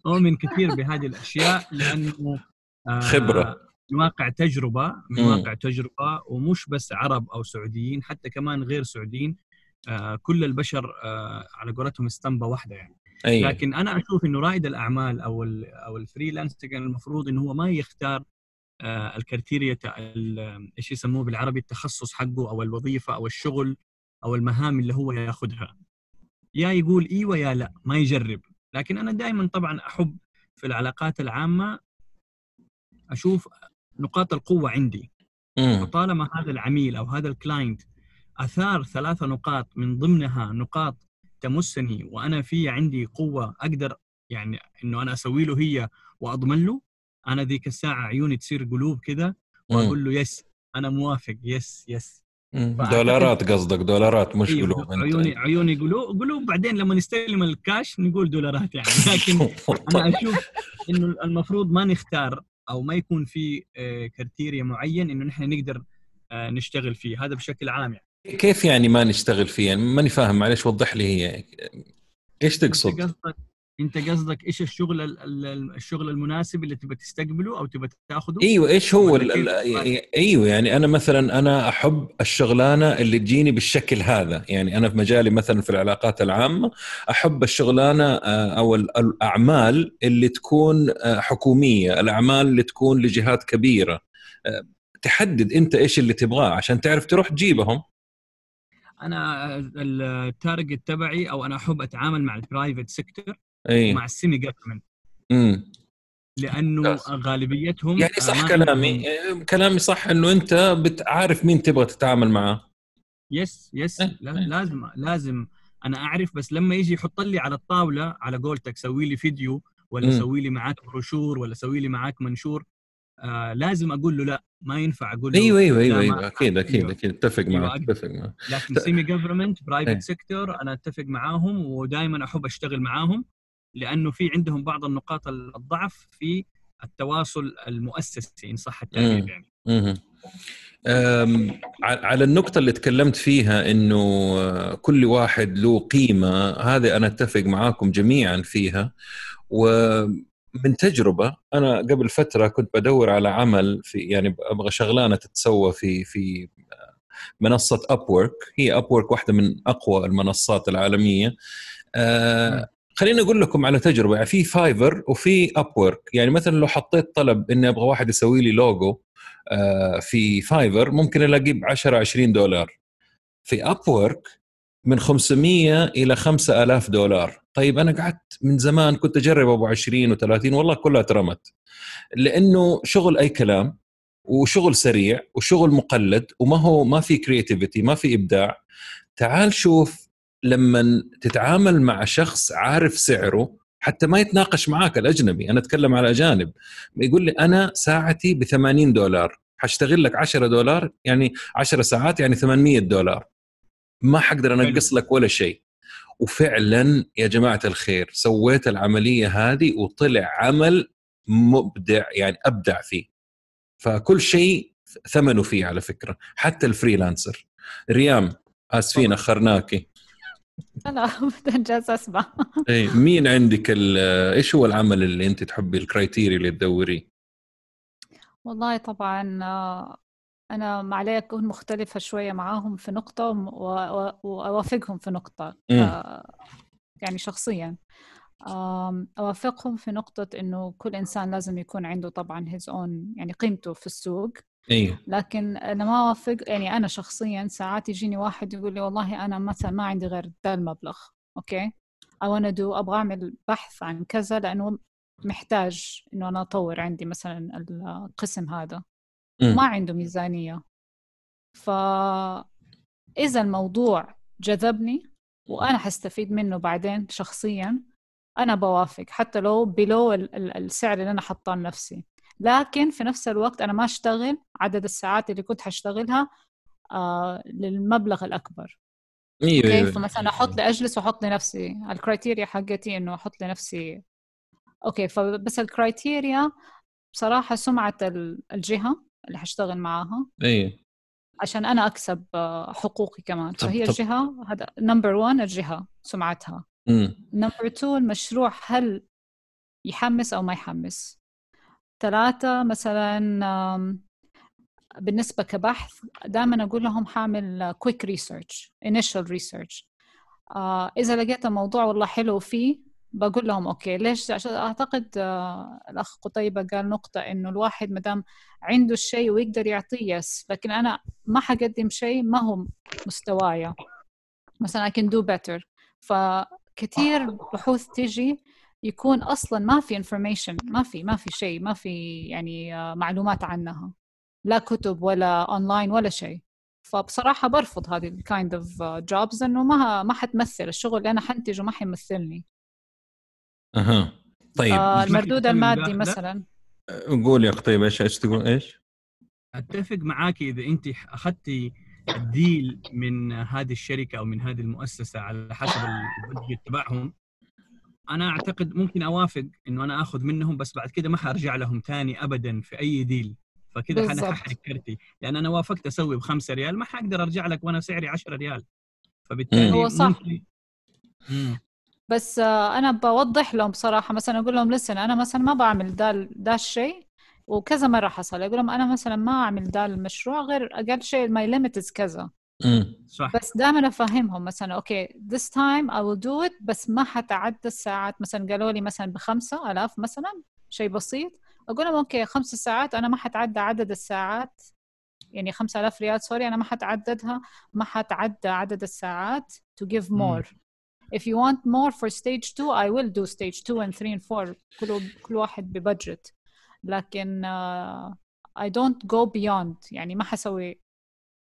اؤمن كثير بهذه الأشياء لأنه آه خبرة. من واقع تجربة من واقع تجربة ومش بس عرب أو سعوديين حتى كمان غير سعوديين كل البشر آه، على قولتهم اسطمبه واحدة يعني. أيه. لكن أنا أشوف إنه رائد الأعمال أو ال أو ال freelancing المفروض إنه هو ما يختار آه، ال criteria إيش يسموه بالعربي التخصص حقه أو الوظيفة أو الشغل أو المهام اللي هو ياخذها يا يقول إيوه يا لا ما يجرب. لكن أنا دائما طبعا أحب في العلاقات العامة أشوف نقاط القوة عندي. وطالما هذا العميل أو هذا ال client أثار ثلاثة نقاط من ضمنها نقاط تمسني وأنا في عندي قوة أقدر يعني إنه أنا أسوي له هي وأضمن له. أنا ذيك الساعة عيوني تصير قلوب كذا وأقول له yes أنا موافق yes yes. دولارات قصدك دولارات مش أيوه قلوب عيوني عيوني قلوب قلوب بعدين لما نستلم الكاش نقول دولارات يعني. لكن أنا أشوف إنه المفروض ما نختار أو ما يكون في آه، كرتيريا معين إنه نحن نقدر آه، نشتغل فيه هذا بشكل عام يعني. كيف يعني ما نشتغل فيه يعني ماني فاهم معلش وضح لي هي. إيش تقصد؟ أنت قصدك أنت قصدك إيش الشغل الشغل المناسب اللي تبغى تستقبله أو تبغى تاخذه؟ أيوه إيش هو أيوه يعني أنا مثلا أنا أحب الشغلانة اللي تجيني بالشكل هذا. يعني أنا في مجالي مثلا في العلاقات العامة أحب الشغلانة آه، أو الأعمال اللي تكون آه، حكومية، الأعمال اللي تكون لجهات كبيرة. آه، تحدد أنت إيش اللي تبغاه عشان تعرف تروح تجيبهم. أنا ال target تبعي أو أنا أحب أتعامل مع ال private sector. ومع ال semi government لأنه بس. غالبيتهم يعني صح كلامي. كلامي صح إنه أنت بتعرف مين تبغى تتعامل معاه. yes yes. أي. لازم لازم. أنا أعرف بس لما يجي يحط لي على الطاولة على قولتك سوي لي فيديو ولا سوي لي معاك بروشور ولا سوي لي معاك منشور آه لازم أقول له لا ما ينفع أقول له أيوه أيوه أيوه, أيوة. أكيد أكيد أيوة. أكيد. أتفق معك أتفق معك. لكن semi government private sector أنا أتفق معاهم ودائما أحب أشتغل معاهم لأنه في عندهم بعض النقاط الضعف في التواصل المؤسسي إن صح التعبير يعني. على النقطة اللي تكلمت فيها إنه كل واحد له قيمة هذه أنا أتفق معاكم جميعا فيها ومن تجربة أنا قبل فترة كنت بدور على عمل في يعني أبغى شغلانة تتسوى في في منصة Upwork هي Upwork واحدة من أقوى المنصات العالمية. آه خليني أقول لكم على تجربة. يعني في Fiverr وفي Upwork يعني مثلا لو حطيت طلب إني أبغى واحد يسوي لي لوجو آه، في Fiverr ممكن ألاقيه ب 10 20 دولار. في Upwork من 500 إلى 5000 دولار. طيب أنا قعدت من زمان كنت أجرب أبو 20 و30 والله كلها ترمت لأنه شغل أي كلام وشغل سريع وشغل مقلد وما هو ما في creativity ما في إبداع. تعال شوف لما تتعامل مع شخص عارف سعره حتى ما يتناقش معاك الأجنبي. أنا أتكلم على أجانب. يقول لي أنا ساعتي ب 80 دولار. حاشتغل لك 10 دولار؟ يعني 10 ساعات يعني 800 دولار. ما حقدر أنقص لك ولا شيء. وفعلا يا جماعة الخير سويت العملية هذه وطلع عمل مبدع يعني أبدع فيه. فكل شيء ثمنه فيه على فكرة حتى ال freelancer. ريام آسفين اخرناكي لا ابدا جالسة أسمع. اي مين عندك إيش هو العمل اللي أنت تحبي ال criteria اللي تدوريه؟ والله طبعا أنا ما علي اكون مختلفة شوية معاهم في نقطة وأوافقهم في نقطة يعني شخصيا. أوافقهم في نقطة إنه كل إنسان لازم يكون عنده طبعا his own يعني قيمته في السوق. أيوه. لكن أنا ما أوافق يعني أنا شخصيا ساعات يجيني واحد يقول لي والله أنا مثلا ما عندي غير ذا المبلغ أوكي؟ أو أنا دوبي أبغى أعمل بحث عن كذا لأنه محتاج إنه أنا أطور عندي مثلا القسم هذا. ما عنده ميزانية. ف إذا الموضوع جذبني وأنا حستفيد منه بعدين شخصيا أنا بوافق حتى لو below السعر اللي أنا حاطاه لنفسي. لكن في نفس الوقت أنا ما أشتغل عدد الساعات اللي كنت حشتغلها آه للمبلغ الأكبر. أيوه كيف أيوة. مثلا أحط لي أجلس وأحط لنفسي ال criteria حقتي إنه أحط لنفسي. أوكي فبس ال criteria بصراحة سمعة الجهة. اللي حشتغل معاها. أيوه عشان أنا أكسب آه، حقوقي كمان. فهي طب الجهة هذا number 1 الجهة سمعتها. number 2 المشروع هل يحمس أو ما يحمس؟ ثلاثة مثلا بالنسبة كبحث دائما أقول لهم حاعمل quick research initial research إذا لقيت الموضوع والله حلو فيه بقول لهم أوكي ليش؟ عشان أعتقد آه، الأخ قتيبة قال نقطة إنه الواحد مدام عنده الشيء ويقدر يعطيه yes لكن أنا ما حقدم شيء ما هو مستوايا. مثلا I can do better. فكثير بحوث تيجي يكون أصلا ما في information ما في ما في شيء ما في يعني آه، معلومات عنها. لا كتب ولا اونلاين ولا شيء. فبصراحة برفض هذه ال kind of jobs إنه ما ما حتمثل. الشغل اللي أنا حنتجه ما حيمثلني. أها. طيب. آه المردود المادي مثلا. قول يا قتيبة إيش إيش تقول؟ إيش؟ أتفق معاك إذا أنت اخذتي ال deal من هذه الشركة أو من هذه المؤسسة على حسب ال budget تبعهم. أنا أعتقد ممكن أوافق إنه أنا آخذ منهم بس بعد كده ما حأرجع لهم ثاني ابدا في أي deal. فكذا أنا ححرق كرتي لأن أنا وافقت أسوي ب 5 ريال ما حقدر أرجع لك وأنا سعري 10 ريال. فبالتالي هو صح. ممكن... بس آه، أنا بوضح لهم بصراحة مثلا أقول لهم listen أنا مثلا ما بعمل دا دا الشيء وكذا مرة حصل. أقول لهم أنا مثلا ما أعمل دا المشروع غير أقل شيء my limit كذا. صح. بس دائما أفهمهم مثلا أوكي this time I will do it بس ما حتعدى الساعات. مثلا قالوا لي مثلا بخمسة آلاف مثلا شيء بسيط. أقول لهم أوكي خمس ساعات أنا ما حتعدى عدد الساعات. يعني خمسة آلاف ريال sorry أنا ما حتعددها ما حتعدى عدد الساعات to give more. If you want more for stage 2 I will do stage 2 and 3 and 4 كل كل واحد ب budget. لكن uh, I don't go beyond. يعني ما حسوي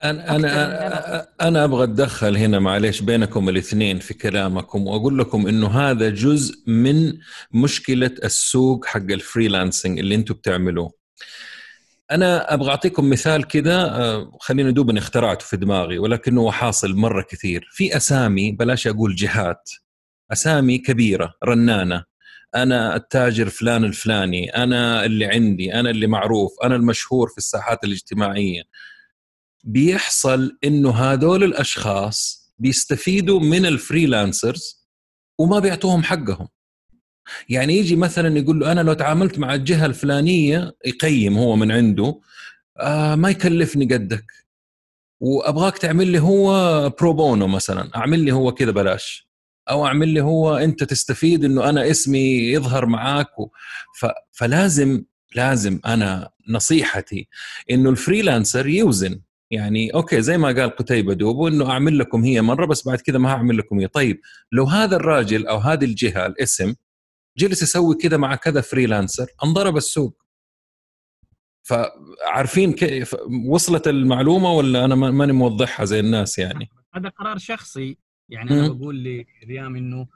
أنا أنا أنا أبغى أتدخل هنا معلش بينكم الاثنين في كلامكم وأقول لكم إنه هذا جزء من مشكلة السوق حق ال freelancing اللي أنتم بتعملوه. أنا أبغى أعطيكم مثال كذا آه، خلينا دوبا اخترعته في دماغي ولكنه حاصل مرة كثير. في أسامي بلاش أقول جهات أسامي كبيرة رنانة. أنا التاجر فلان الفلاني أنا اللي عندي أنا اللي معروف أنا المشهور في الساحات الاجتماعية. بيحصل إنه هذول الأشخاص بيستفيدوا من ال freelancers وما بيعطوهم حقهم. يعني يجي مثلا يقول له أنا لو تعاملت مع الجهة الفلانية يقيم هو من عنده آه ما يكلفني قدك. وأبغاك تعمل لي هو pro bono مثلا أعمل لي هو كذا بلاش. أو أعمل لي هو أنت تستفيد إنه أنا اسمي يظهر معاك. ف... فلازم لازم أنا نصيحتي إنه ال freelancer يوزن. يعني أوكي زي ما قال قتيبة دوبو إنه أعمل لكم هي مرة بس بعد كذا ما هعمل لكم هي. طيب لو هذا الراجل أو هذه الجهة الاسم جلس يسوي كذا مع كذا freelancer انضرب السوق. فعارفين كيف وصلت المعلومة ولا أنا ماني موضحها زي الناس يعني؟ هذا قرار شخصي يعني أنا بقول لريام إنه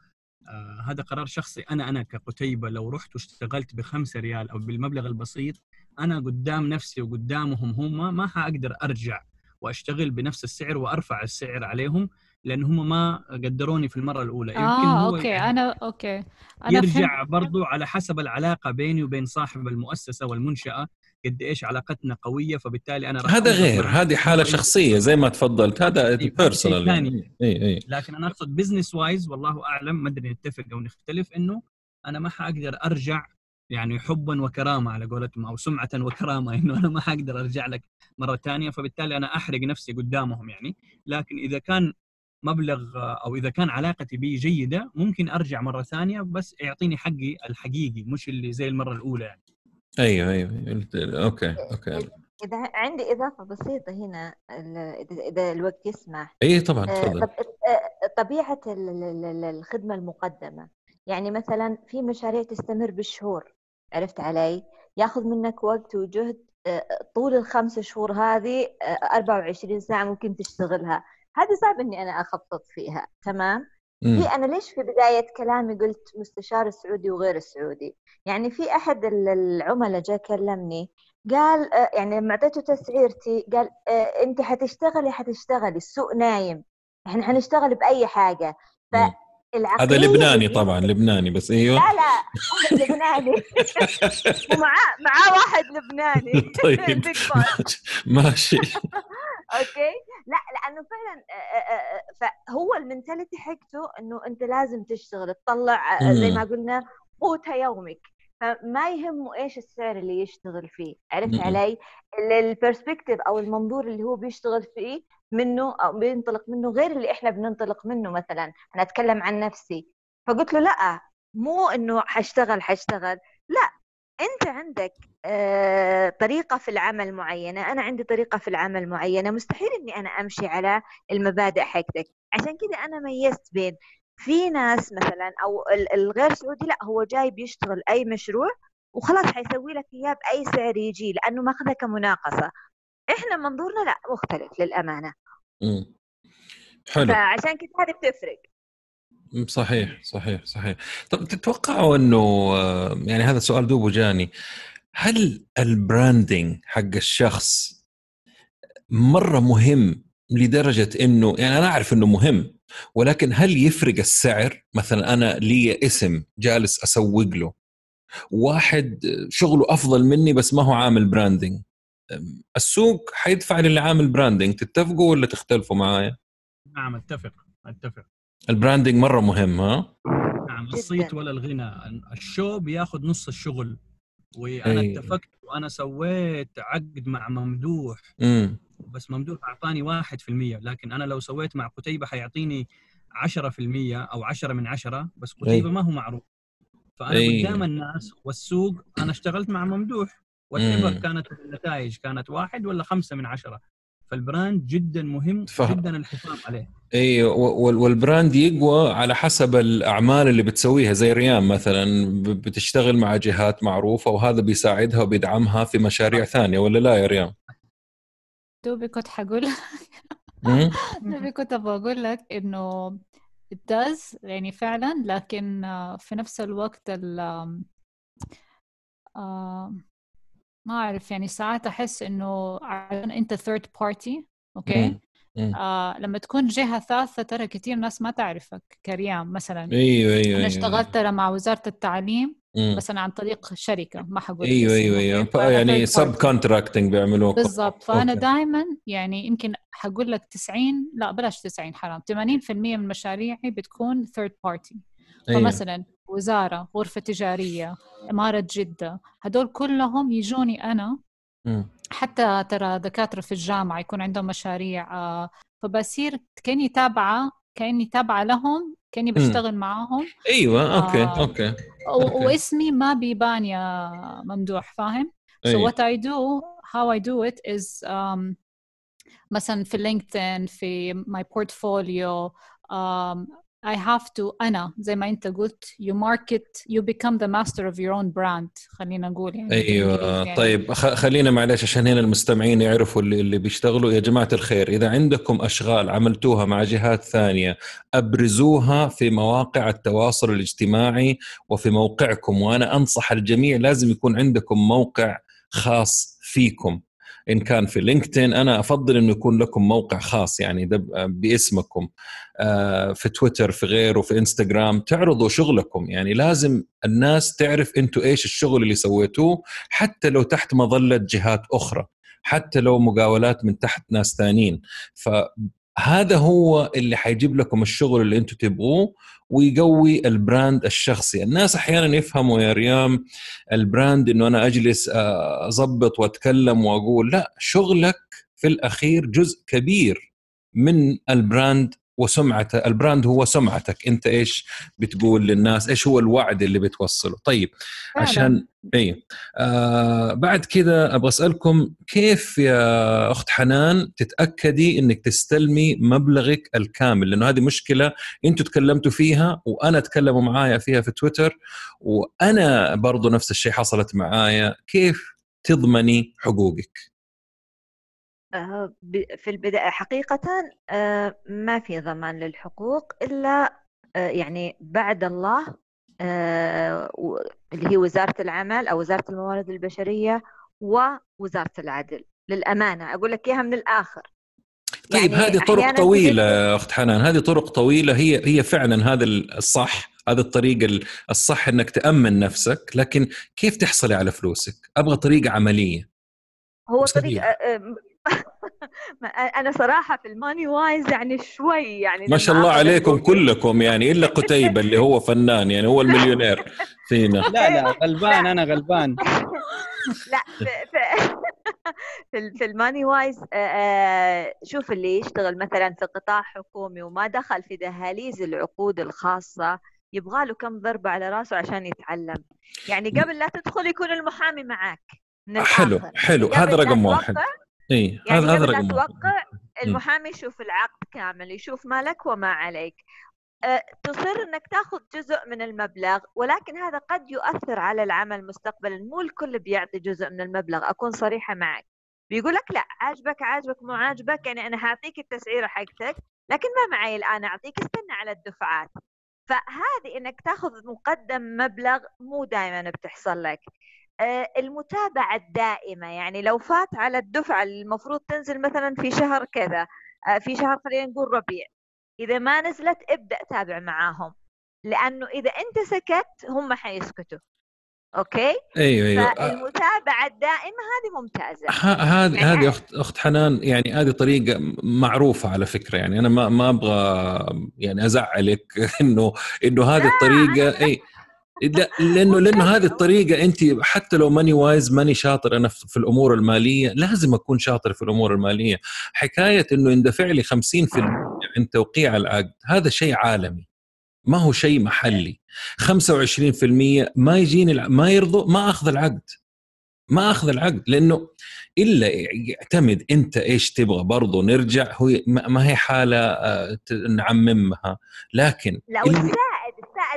آه هذا قرار شخصي. أنا أنا كقتيبة لو رحت واشتغلت بخمسة ريال أو بالمبلغ البسيط أنا قدام نفسي وقدامهم هم ما حأقدر أرجع وأشتغل بنفس السعر وأرفع السعر عليهم. لأن هم ما قدروني في المرة الأولى. يمكن آه هو أوكي. يعني أنا أوكي. أنا يرجع برضو على حسب العلاقة بيني وبين صاحب المؤسسة والمنشأة قد إيش علاقتنا قوية فبالتالي أنا هذا غير. هذه حالة شخصية زي ما تفضلت. هذا personal يعني. اي اي لكن أنا أقصد business wise والله أعلم ما أدري نتفق أو نختلف إنه أنا ما حأقدر أرجع يعني حبا وكرامة على قولتهم أو سمعة وكرامة إنه أنا ما حقدر أرجع لك مرة ثانية فبالتالي أنا أحرق نفسي قدامهم يعني. لكن إذا كان مبلغ أو إذا كان علاقتي به جيدة ممكن أرجع مرة ثانية بس يعطيني حقي الحقيقي مش اللي زي المرة الأولى يعني. أيوه أيوه okay okay. إذا عندي إضافة بسيطة هنا إذا الوقت يسمح. اي طبعا آه، تفضل. آه، طبيعة الخدمة المقدمة. يعني مثلا في مشاريع تستمر بالشهور عرفت علي؟ ياخذ منك وقت وجهد آه، طول الخمس شهور هذه 24 ساعة ممكن تشتغلها. هذه صعب إني أنا أخطط فيها تمام؟ في أنا ليش في بداية كلامي قلت مستشار السعودي وغير السعودي يعني في أحد العملاء جاء كلمني قال آه، يعني لما أعطيته تسعيرتي قال آه، أنت حتشتغلي حتشتغلي السوق نايم إحنا حنشتغل بأي حاجة. ف هذا لبناني طبعا لبناني بس أيوه. لا لا لبناني. ومعاه معاه واحد لبناني. طيب ماشي. okay؟ لا لأنه فعلا فهو ال mentality حقته إنه أنت لازم تشتغل تطلع زي ما قلنا قوت يومك. فما يهمه إيش السعر اللي يشتغل فيه عرفت علي؟ ال perspective أو المنظور اللي هو بيشتغل فيه منه أو بينطلق منه غير اللي إحنا بننطلق منه مثلا. أنا أتكلم عن نفسي. فقلت له لأ مو إنه حاشتغل لا أنت عندك آه، طريقة في العمل معينة أنا عندي طريقة في العمل معينة مستحيل إني أنا أمشي على المبادئ حقتك. عشان كذا أنا ميزت بين في ناس مثلا أو الغير سعودي لأ هو جاي بيشتغل أي مشروع وخلاص حيسوي لك إياه بأي سعر يجي لأنه ماخذها كمناقصة. إحنا منظورنا لأ مختلف للأمانة. امم حلو. فعشان كذا هذه بتفرق. صحيح صحيح صحيح. طب تتوقعوا إنه يعني هذا سؤال دوبه جاني. هل البراندنج حق الشخص مرة مهم لدرجة إنه يعني أنا أعرف إنه مهم ولكن هل يفرق السعر؟ مثلا أنا لي اسم جالس أسوق له. واحد شغله أفضل مني بس ما هو عامل branding السوق حيدفع للي عامل branding تتفقوا ولا تختلفوا معايا؟ نعم أتفق أتفق. ال branding مرة مهم ها؟ نعم الصيت ولا الغنى. ال show بياخذ نص الشغل. وأنا أي. اتفقت وأنا سويت عقد مع ممدوح. مم. بس ممدوح أعطاني 1% لكن أنا لو سويت مع قتيبة حيعطيني 10% أو 10 من 10 بس قتيبة ما هو معروف. فأنا أي. قدام الناس والسوق أنا اشتغلت مع ممدوح. وات كانت النتائج كانت واحد ولا خمسة من عشرة. فال brand جدا مهم ف... جدا الحفاظ عليه. اي وال brand يقوى على حسب الأعمال اللي بتسويها زي ريام مثلا بتشتغل مع جهات معروفة وهذا بيساعدها وبيدعمها في مشاريع ثانية ولا لا يا ريام؟ دوبي كنت حقول دوبي كنت بقول لك إنه it does يعني فعلا لكن في نفس الوقت ال ما أعرف يعني ساعات أحس إنه عشان أنت third party okay؟ آه لما تكون جهة ثالثة ترى كثير ناس ما تعرفك كريام مثلا. أيوه أيوه أنا أيوة. اشتغلت ترى مع وزارة التعليم بس أنا عن طريق شركة ما حقول أيوه أيوه أيوه. يعني subcontracting بيعملوه بالضبط. فأنا دائما يعني يمكن حقول لك 90 لا بلاش 90 حرام. 80% من مشاريعي بتكون third party أيوة. فمثلا وزارة غرفة تجارية إمارة جدة هدول كلهم يجوني أنا م. حتى ترى دكاترة في الجامعة يكون عندهم مشاريع آه، فبصير كأني تابعة كأني تابعة لهم كأني بشتغل م. معاهم أيوه okay آه okay, okay. واسمي ما بيبان يا ممدوح فاهم؟ أيوة. So what I do how I do it is um, مثلا في لينكدين في my portfolio um, I have to أنا زي ما أنت قلت you market you become the master of your own brand. خلينا نقول يعني أيوة. يعني. طيب خلينا معلش عشان هنا المستمعين يعرفوا اللي, اللي بيشتغلوا. يا جماعة الخير إذا عندكم أشغال عملتوها مع جهات ثانية أبرزوها في مواقع التواصل الاجتماعي وفي موقعكم. وأنا أنصح الجميع لازم يكون عندكم موقع خاص فيكم. إن كان في لينكدين أنا أفضل إنه يكون لكم موقع خاص يعني باسمكم آه، في تويتر في غيره في إنستغرام تعرضوا شغلكم. يعني لازم الناس تعرف أنتم إيش الشغل اللي سويتوه حتى لو تحت مظلة جهات أخرى حتى لو مقاولات من تحت ناس ثانيين فهذا هو اللي حيجيب لكم الشغل اللي أنتم تبغوه ويقوي ال brand الشخصي. الناس أحيانا يفهموا يا ريام ال brand إنه أنا أجلس آه، اضبط وأتكلم وأقول لا شغلك في الأخير جزء كبير من ال brand وسمعته ال brand هو سمعتك. انت إيش بتقول للناس؟ إيش هو الوعد اللي بتوصله؟ طيب عشان اي آه بعد كذا أبغى أسألكم كيف يا أخت حنان تتأكدي إنك تستلمي مبلغك الكامل؟ لأنه هذه مشكلة أنتم تكلمتوا فيها وأنا تكلموا معايا فيها في تويتر وأنا برضو نفس الشيء حصلت معايا. كيف تضمني حقوقك؟ في البداية حقيقة آه، ما في ضمان للحقوق إلا آه، يعني بعد الله اللي هي وزارة العمل أو وزارة الموارد البشرية ووزارة العدل. للأمانة أقول لك إياها من الآخر. طيب يعني هذه طرق طويلة أخت حنان. هذه طرق طويلة هي هي فعلا هذا الصح هذا الطريقة الصح أنك تأمن نفسك لكن كيف تحصلي على فلوسك؟ أبغى طريقة عملية. هو طريقة أنا صراحة في ال money wise يعني شوي يعني ما شاء الله عليكم كلكم يعني إلا قتيبة اللي هو فنان يعني هو المليونير فينا. لا لا غلبان أنا غلبان. لا في في, في ال money wise آه، آه، شوف اللي يشتغل مثلا في قطاع حكومي وما دخل في دهاليز العقود الخاصة يبغى له كم ضربه على راسه عشان يتعلم. يعني قبل لا تدخل يكون المحامي معك من حلو حلو هذا رقم واحد. إي يعني هذا هذا رقم توقع المحامي يشوف العقد كامل يشوف ما لك وما عليك. أه تصر إنك تاخذ جزء من المبلغ ولكن هذا قد يؤثر على العمل مستقبلا. مو الكل بيعطي جزء من المبلغ أكون صريحة معك. بيقول لك لا عاجبك عاجبك مو عاجبك يعني أنا هعطيك التسعيرة حقتك لكن ما معي الآن أعطيك استنى على الدفعات. فهذه إنك تاخذ مقدم مبلغ مو دائما بتحصل لك. المتابعة الدائمة يعني لو فات على الدفعة المفروض تنزل مثلا في شهر كذا آه، في شهر خلينا نقول ربيع إذا ما نزلت ابدأ تابع معاهم لأنه إذا أنت سكت هم حيسكتوا. أوكي؟ أيوه أيوه. فالمتابعة الدائمة هذه ممتازة. هذه يعني هذه اخت أخت حنان يعني هذه طريقة معروفة على فكرة يعني أنا ما ما أبغى يعني أزعلك إنه إنه هذه الطريقة أي لا لأنه لأنه هذه الطريقة انت حتى لو ماني وايز ماني شاطر أنا في الأمور المالية لازم أكون شاطر في الأمور المالية. حكاية إنه يندفع لي 50% عند توقيع العقد هذا شيء عالمي. ما هو شيء محلي. 25% ما يجيني ما يرضوا ما أخذ العقد. ما أخذ العقد لأنه إلا يعتمد أنت إيش تبغى برضه نرجع هو ما هي حالة آه، نعممها. لكن لا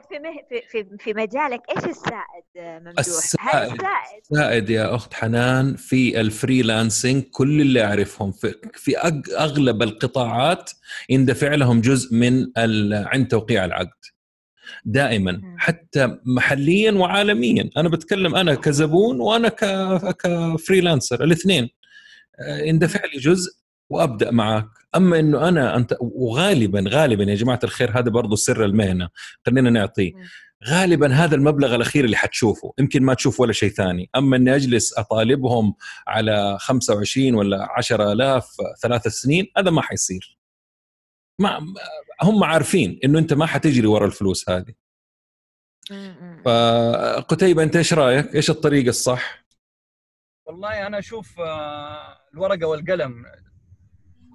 السائد في, مه... في في في مجالك إيش السائد ممدوح؟ السائد السائد السائد يا أخت حنان في الفريلانسنج كل اللي أعرفهم في, في أغلب القطاعات يندفع لهم جزء من عند توقيع العقد. دائما حتى محليا وعالميا. أنا بتكلم أنا كزبون وأنا كفريلانسر الاثنين. يندفع لي جزء وأبدأ معك. أما إنه أنا أنت وغالبا غالبا يا جماعة الخير هذا برضه سر المهنة خلينا نعطيه. غالبا هذا المبلغ الأخير اللي حتشوفه يمكن ما تشوف ولا شيء ثاني. أما إني أجلس أطالبهم على 25 ولا 10000 ثلاث سنين هذا ما حيصير. ما هم عارفين إنه أنت ما حتجري ورا الفلوس هذه. فقتيبة أنت إيش رأيك؟ إيش الطريقة الصح؟ والله أنا أشوف آه، الورقة والقلم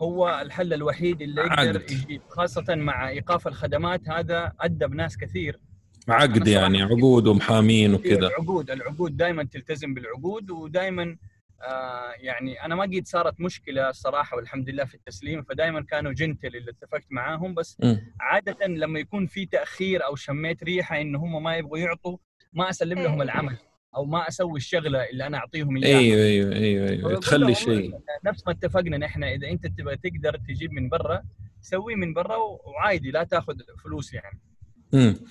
هو الحل الوحيد اللي يقدر يجيب خاصة مع إيقاف الخدمات هذا أدى بناس كثير. عقد يعني عقود ومحامين وكذا. العقود العقود دائما تلتزم بالعقود ودائما آه يعني أنا ما قد صارت مشكلة الصراحه والحمد لله في التسليم فدائما كانوا جنتل اللي اتفقت معاهم. بس م. عادة لما يكون في تأخير أو شميت ريحة إن هم ما يبغوا يعطوا ما أسلم لهم إيه. العمل. أو ما أسوي الشغلة اللي أنا أعطيهم إياها. أيوه أيوه أيوه, أيوة. تخلي شيء. نفس ما اتفقنا نحن إذا أنت تبغى تقدر تجيب من برا سويه من برا وعادي لا تأخذ فلوس يعني.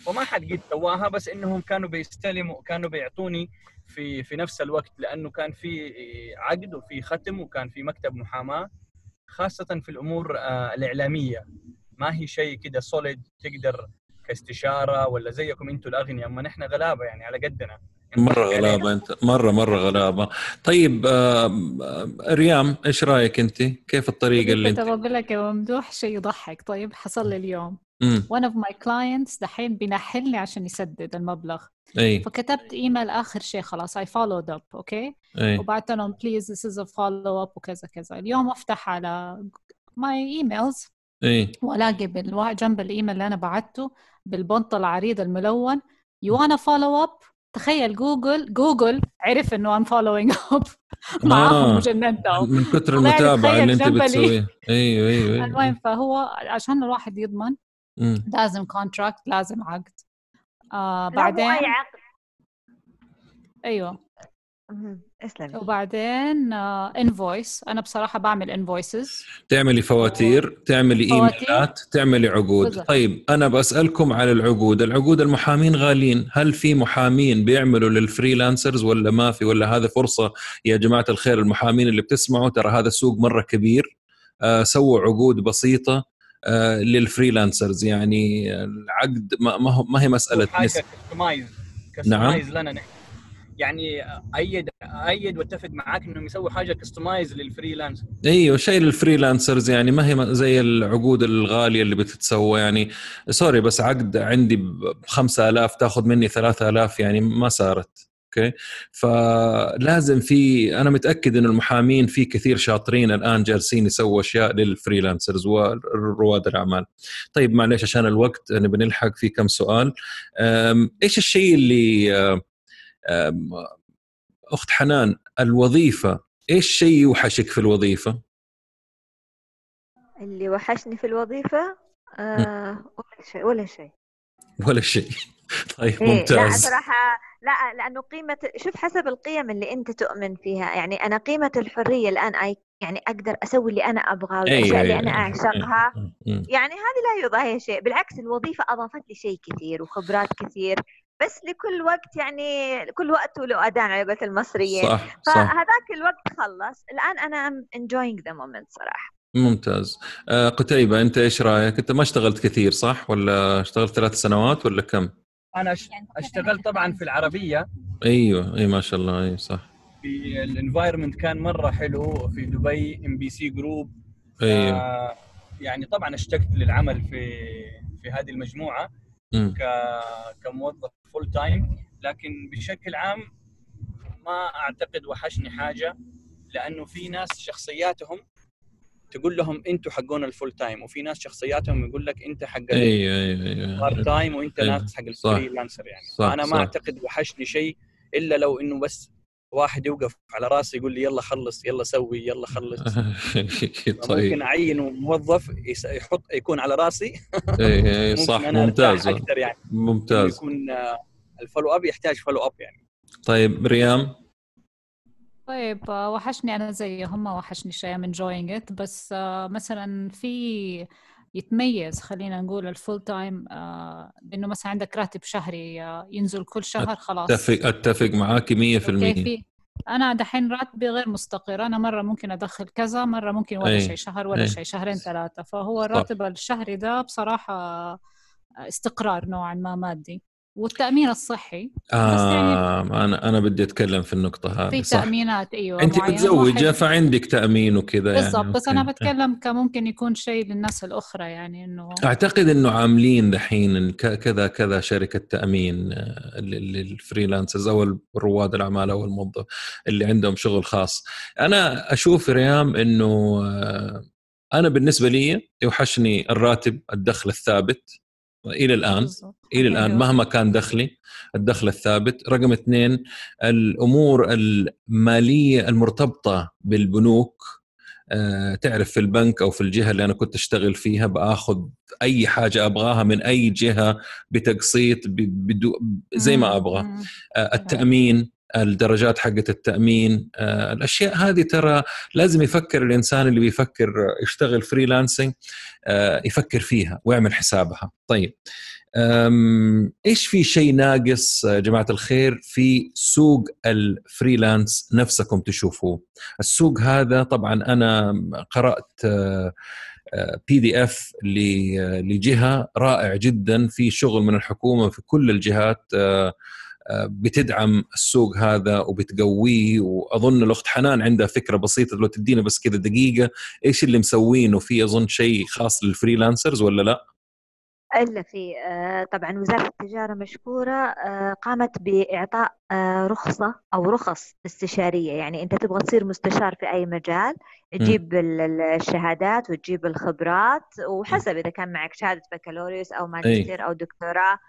وما حد قد سواها بس إنهم كانوا بيستلموا كانوا بيعطوني في في نفس الوقت لأنه كان في عقد وفي ختم وكان في مكتب محاماة خاصة في الأمور آه، الإعلامية. ما هي شيء كده سوليد تقدر كاستشارة ولا زيكم أنتم الأغنياء أما نحن غلابة يعني على قدنا. مرة غلابة أنت. مرة مرة غلابة. طيب آه ريام إيش رأيك أنت؟ كيف الطريقة اللي أنت؟ بقول لك يا ممدوح شيء يضحك. طيب حصل لي اليوم. one of my clients دحين بينحلني عشان يسدد المبلغ. أي. فكتبت إيميل آخر شيء خلاص I followed up أوكي؟ okay? وبعت لهم please this is a follow up وكذا كذا. اليوم أفتح على my emails أي. وألاقي بال... جنب الإيميل اللي أنا بعته بالبنط العريض الملون. You wanna follow up? تخيل جوجل جوجل عرف إنه I'm following up معاهم من كثر المتابعة اللي انت بتسويها. أيوه أيوه, أيوة. المهم فهو عشان الواحد يضمن مم. لازم contract لازم عقد. آه بعدين اي عقد أيوه اسلمي وبعدين invoice uh, أنا بصراحة بعمل invoices تعملي فواتير تعملي إيميلات تعملي عقود. بالضبط. طيب أنا بسألكم على العقود. العقود المحامين غاليين. هل في محامين بيعملوا لل freelancers ولا ما في؟ ولا هذا فرصة يا جماعة الخير المحامين اللي بتسمعوا؟ ترى هذا سوق مرة كبير. آه سووا عقود بسيطة آه لل freelancers يعني العقد ما, ما هي مسألة حاجة customized نعم. لنا نحن. يعني أؤيد أؤيد واتفق معاك إنهم يسووا حاجة customized لل freelance أيوه شيء لل freelancers يعني ما هي زي العقود الغالية اللي بتتسوى يعني. sorry بس عقد عندي ب 5000 تاخذ مني 3000 يعني ما صارت. okay؟ فلازم في أنا متأكد إن المحامين في كثير شاطرين الآن جالسين يسووا أشياء لل freelancers ورواد الأعمال. طيب معلش عشان الوقت نبي نلحق في كم سؤال. إيش الشيء اللي أخت حنان الوظيفة إيش شيء يوحشك في الوظيفة؟ اللي وحشني في الوظيفة آه ولا شيء ولا شيء. ولا شيء. طيب إيه ممتاز. لا صراحة لا لأنه قيمة شوف حسب القيم اللي أنت تؤمن فيها. يعني أنا قيمة الحرية الآن أي يعني أقدر أسوي اللي أنا أبغاه والأشياء اللي أنا أعشقها. يعني هذه لا يضاهي شيء. بالعكس الوظيفة أضافت لي شيء كثير وخبرات كثير. بس لكل وقت يعني كل وقت له أذان على قولة المصريين. صح فهذاك الوقت خلص. الآن أنا I'm enjoying the moment صراحة. ممتاز. آه قتيبة أنت إيش رأيك؟ أنت ما اشتغلت كثير صح؟ ولا اشتغلت ثلاث سنوات ولا كم؟ أنا اشتغلت طبعا في العربية. أيوه أي ما شاء الله أي صح. في ال environment كان مرة حلو في دبي MBC Group أيوه. آه يعني طبعا اشتقت للعمل في في هذه المجموعة. ك... كموظف. full time لكن بشكل عام ما أعتقد وحشني حاجة لأنه في ناس شخصياتهم تقول لهم أنتم حقون ال full time وفي ناس شخصياتهم يقول لك أنت حق أيوه أيوه أيوه part time وأنت أيوة. ناس حق ال freelancer يعني صح أنا ما صح. أعتقد وحشني شيء إلا لو إنه بس واحد يوقف على راسي يقول لي يلا خلص يلا سوي يلا خلص. طيب. ممكن أعين موظف يحط يكون على راسي. اي إيه، صح ممتاز. أكثر يعني. ممتاز. يكون آه، ال follow up يحتاج follow up يعني. طيب ريام؟ طيب آه، وحشني أنا زيهم ما وحشني شيء من going out بس آه، مثلا في يتميز خلينا نقول الفول تايم آه انه مثلا عندك راتب شهري آه ينزل كل شهر خلاص. أتفق أتفق معاك 100% في أنا دحين راتبي غير مستقر أنا مرة ممكن أدخل كذا مرة ممكن ولا شيء شهر ولا شيء شهرين ثلاثة. فهو الراتب الشهري ده بصراحة استقرار نوعا ما مادي. والتأمين الصحي. آه يعني أنا أنا بدي أتكلم في النقطة هذه في تأمينات أيوه انت متزوجة فعندك تأمين وكذا يعني بالضبط بس أنا بتكلم كممكن يكون شيء للناس الأخرى يعني إنه أعتقد إنه عاملين دحين كذا كذا شركة تأمين آه، للفريلانسرز أو رواد الأعمال أو الموظف اللي عندهم شغل خاص. أنا أشوف ريام إنه آه، أنا بالنسبة لي يوحشني الراتب الدخل الثابت. إلى الآن بالزبط. إلى الآن أيوة. مهما كان دخلي الدخل الثابت رقم اثنين الأمور المالية المرتبطة بالبنوك أه تعرف في البنك أو في الجهة اللي أنا كنت أشتغل فيها بآخذ أي حاجة أبغاها من أي جهة بتقسيط بدو زي ما أبغى أه التأمين الدرجات حقت التأمين أه الأشياء هذه ترى لازم يفكر الإنسان اللي بيفكر يشتغل فريلانسنج أه يفكر فيها ويعمل حسابها. طيب إيش في شيء ناقص يا جماعة الخير في سوق ال freelance نفسكم تشوفوه؟ السوق هذا طبعا أنا قرأت PDF لجهة رائع جدا في شغل من الحكومة في كل الجهات آه، آه، بتدعم السوق هذا وبتقويه. وأظن الأخت حنان عندها فكرة بسيطة لو تدينا بس كذا دقيقة. إيش اللي مسوينه؟ في أظن شيء خاص لل freelancers ولا لا؟ إلا في آه، طبعا وزارة التجارة مشكورة آه، قامت بإعطاء آه، رخصة أو رخص استشارية. يعني أنت تبغى تصير مستشار في أي مجال تجيب الشهادات وتجيب الخبرات. وحسب إذا كان معك شهادة بكالوريوس أو ماجستير أو دكتوراه.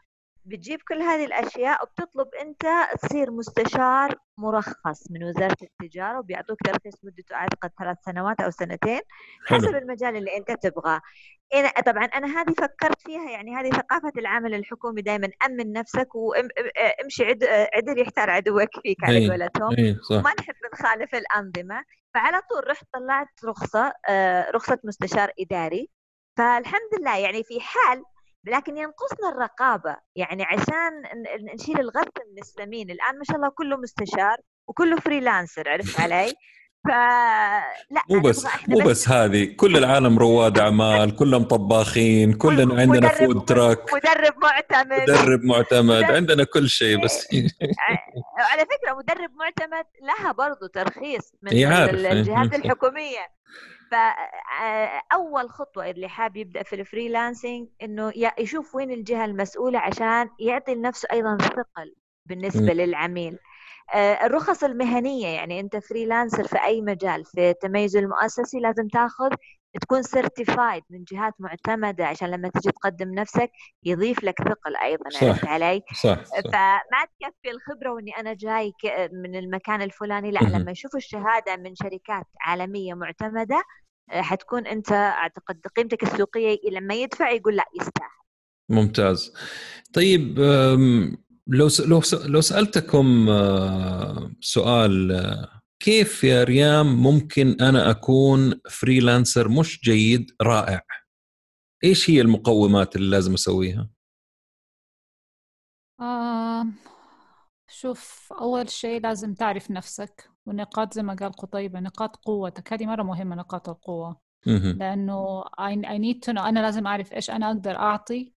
بتجيب كل هذه الأشياء وبتطلب أنت تصير مستشار مرخص من وزارة التجارة وبيعطوك ترخيص مدته اعتقد ثلاث سنوات أو سنتين حسب حلو. المجال اللي أنت تبغاه. أنا طبعا أنا هذه فكرت فيها يعني هذه ثقافة العمل الحكومي دائما أمن نفسك وامشي عد عدل يحتار عدوك فيك على إيه، قولتهم. إيه، ما نحب نخالف الأنظمة. فعلى طول رحت طلعت رخصة آه، رخصة مستشار إداري. فالحمد لله يعني في حال لكن ينقصنا الرقابة. يعني عشان نشيل الغث من السمين. الآن ما شاء الله كله مستشار وكله freelancer عرفت علي؟ فلا مو بس مو بس, بس هذه. كل العالم رواد أعمال كلهم طباخين كلنا عندنا food truck مدرب معتمد. مدرب معتمد. عندنا كل شيء بس. على فكرة مدرب معتمد لها برضه ترخيص من الجهات الحكومية. فأول خطوة اللي حاب يبدأ في ال freelancing إنه يشوف وين الجهة المسؤولة عشان يعطي لنفسه أيضا ثقل بالنسبة م. للعميل الرخص المهنية يعني أنت freelancer في أي مجال في التميز المؤسسي لازم تاخذ تكون certified من جهات معتمدة عشان لما تجي تقدم نفسك يضيف لك ثقل أيضا صح عرفت علي؟ صح, صح. فما تكفي الخبرة وإني أنا جاي من المكان الفلاني لا لما يشوفوا الشهادة من شركات عالمية معتمدة آه، حتكون أنت أعتقد قيمتك السوقية لما يدفع يقول لا يستاهل. ممتاز. طيب لو لو لو سألتكم آه، سؤال آه، كيف يا ريام ممكن أنا أكون فريلانسر مش جيد رائع؟ إيش هي المقومات اللي لازم أسويها؟ آه شوف أول شيء لازم تعرف نفسك ونقاط زي ما قال قطيبة نقاط قوتك. هذه مرة مهمة نقاط القوة. لأنه I, need to know أنا لازم أعرف إيش أنا أقدر أعطي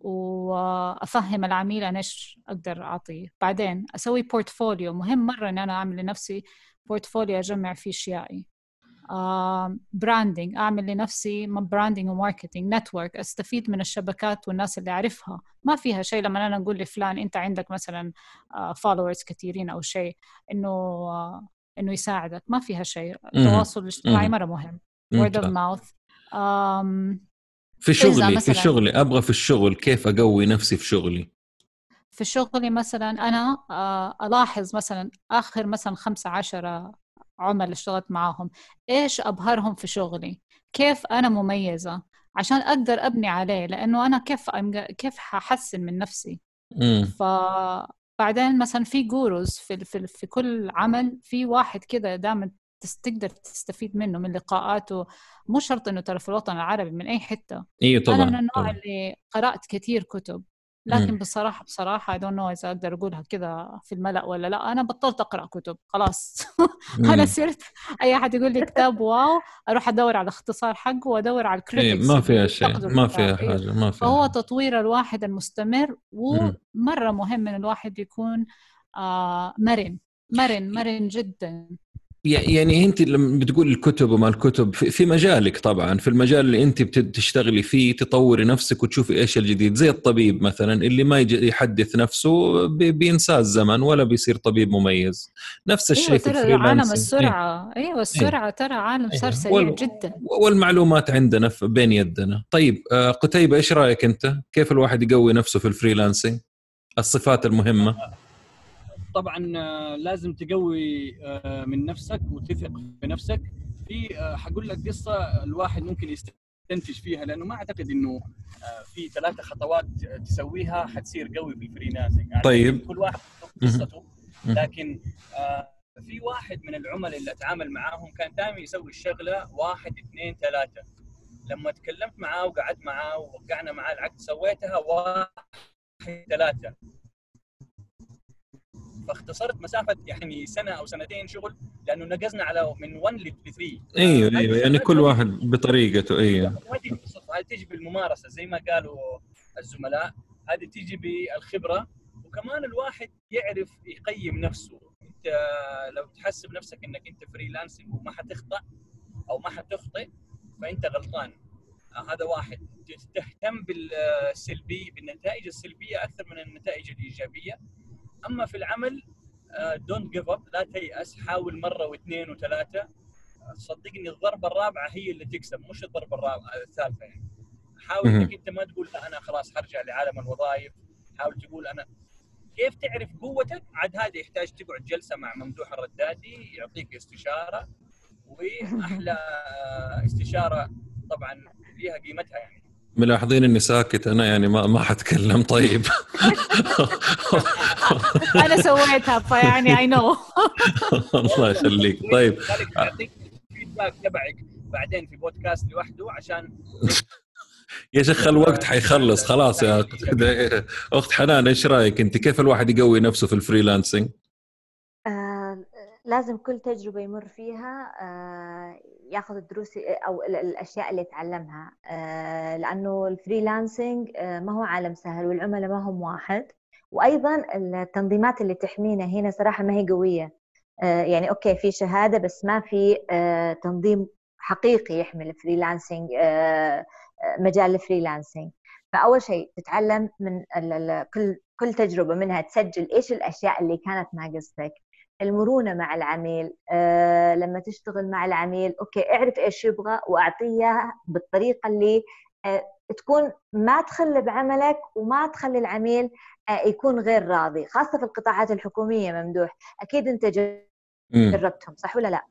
وأفهم العميل أنا إيش أقدر اعطيه بعدين أسوي portfolio مهم مرة إن أنا أعمل لنفسي portfolio أجمع فيه أشيائي. branding uh, أعمل لنفسي branding و marketing network أستفيد من الشبكات والناس اللي أعرفها. ما فيها شيء لما أنا أقول لفلان أنت عندك مثلا followers uh, كثيرين أو شيء إنه uh, إنه يساعدك. ما فيها شيء. التواصل الاجتماعي مرة مهم. word of mouth. um, في شغلي في شغلي أبغى في الشغل كيف أقوي نفسي في شغلي؟ في شغلي مثلا أنا آه، ألاحظ مثلا آخر مثلا خمسة عشرة عملاء اشتغلت معاهم إيش أبهرهم في شغلي؟ كيف أنا مميزة؟ عشان أقدر أبني عليه لأنه أنا كيف كيف ححسن من نفسي. ف بعدين مثلا في gurus في في, في كل عمل في واحد كذا دائما تقدر تستفيد منه من لقاءاته مو شرط إنه ترى في الوطن العربي من أي حتة. أيوه طبعا أنا من النوع طبعا. اللي قرأت كثير كتب. لكن بصراحة بصراحة I don't know إذا أقدر أقولها كذا في الملأ ولا لأ. أنا بطلت أقرأ كتب خلاص. أنا صرت أي أحد يقول لي كتاب wow أروح أدور على الاختصار حقه وأدور على ال critics ما فيها شيء ما فيها. حاجة ما فيها فهو تطوير الواحد المستمر ومرة مهم إن الواحد يكون آه مرن مرن مرن جدا. يعني انت لما بتقول الكتب وما الكتب في مجالك طبعا في المجال اللي انت بتشتغلي فيه تطوري نفسك وتشوفي إيش الجديد زي الطبيب مثلا اللي ما يحدث نفسه بينساه الزمن ولا بيصير طبيب مميز. نفس الشيء أيوة في ال freelance عالم السرعة أيوه, أيوة السرعة أيوة. ترى عالم صار أيوة. سريع وال... جدا. والمعلومات عندنا بين يدنا. طيب آه، قتيبة إيش رأيك أنت؟ كيف الواحد يقوي نفسه في ال freelancing الصفات المهمة. طبعا آه، لازم تقوي آه، من نفسك وتثق بنفسك في آه، حقول لك قصة الواحد ممكن يستنتج فيها لأنه ما أعتقد إنه في ثلاثة خطوات تسويها حتصير قوي في الفريلانسنج يعني طيب. كل واحد قصته لكن في واحد من العملاء اللي أتعامل معاهم كان دائما يسوي الشغلة واحد اثنين ثلاثة. لما تكلمت معاه وقعدت معاه ووقعنا معاه العقد سويتها واحد ثلاثة. فاختصرت مسافة يعني سنة أو سنتين شغل لأنه نقزنا على من 1 ل 3 إيوه إيوه يعني كل واحد بطريقته إيوه. ما تيجي هذه تيجي بالممارسة زي ما قالوا الزملاء هذه تيجي بالخبرة وكمان الواحد يعرف يقيم نفسه. أنت لو تحسب نفسك إنك أنت فريلانسنج وما حتخطأ أو ما حتخطئ فأنت غلطان. هذا واحد. تهتم بالسلبي بالنتائج السلبية أكثر من النتائج الإيجابية. أما في العمل don't give up لا تيأس حاول مرة واثنين وثلاثة. صدقني الضربة الرابعة هي اللي تكسب مش الضربة الرابعة الثالثة يعني. حاول إنك أنت ما تقول لا أنا خلاص حرجع لعالم الوظائف. حاول تقول أنا كيف تعرف قوتك؟ عاد هذا يحتاج تقعد جلسة مع ممدوح الردادي يعطيك استشارة وأحلى استشارة طبعا ليها قيمتها يعني. ملاحظين إني ساكت أنا يعني ما ما حتكلم طيب. أنا سويتها فيعني you know الله يخليك. طيب. ال feedback تبعك بعدين في بودكاست لوحده عشان يا شيخ الوقت حيخلص خلاص يا اخت حنان إيش رأيك أنت؟ كيف الواحد يقوي نفسه في ال freelancing؟ آه لازم كل تجربة يمر فيها آه ياخذ الدروس أو الأشياء اللي يتعلمها. آه، لأنه ال freelancing آه، ما هو عالم سهل والعملاء ما هم واحد. وأيضا التنظيمات اللي تحمينا هنا صراحة ما هي قوية. آه، يعني okay في شهادة بس ما في تنظيم حقيقي يحمي ال freelancing مجال ال freelancing فأول شيء تتعلم من كل كل تجربة منها تسجل إيش الأشياء اللي كانت ناقصتك. المرونة مع العميل أه لما تشتغل مع العميل okay اعرف إيش يبغى وأعطيه بالطريقة اللي أه تكون ما تخلي بعملك وما تخلي العميل أه يكون غير راضي خاصة في القطاعات الحكومية ممدوح. أكيد أنت جربتهم صح ولا لا؟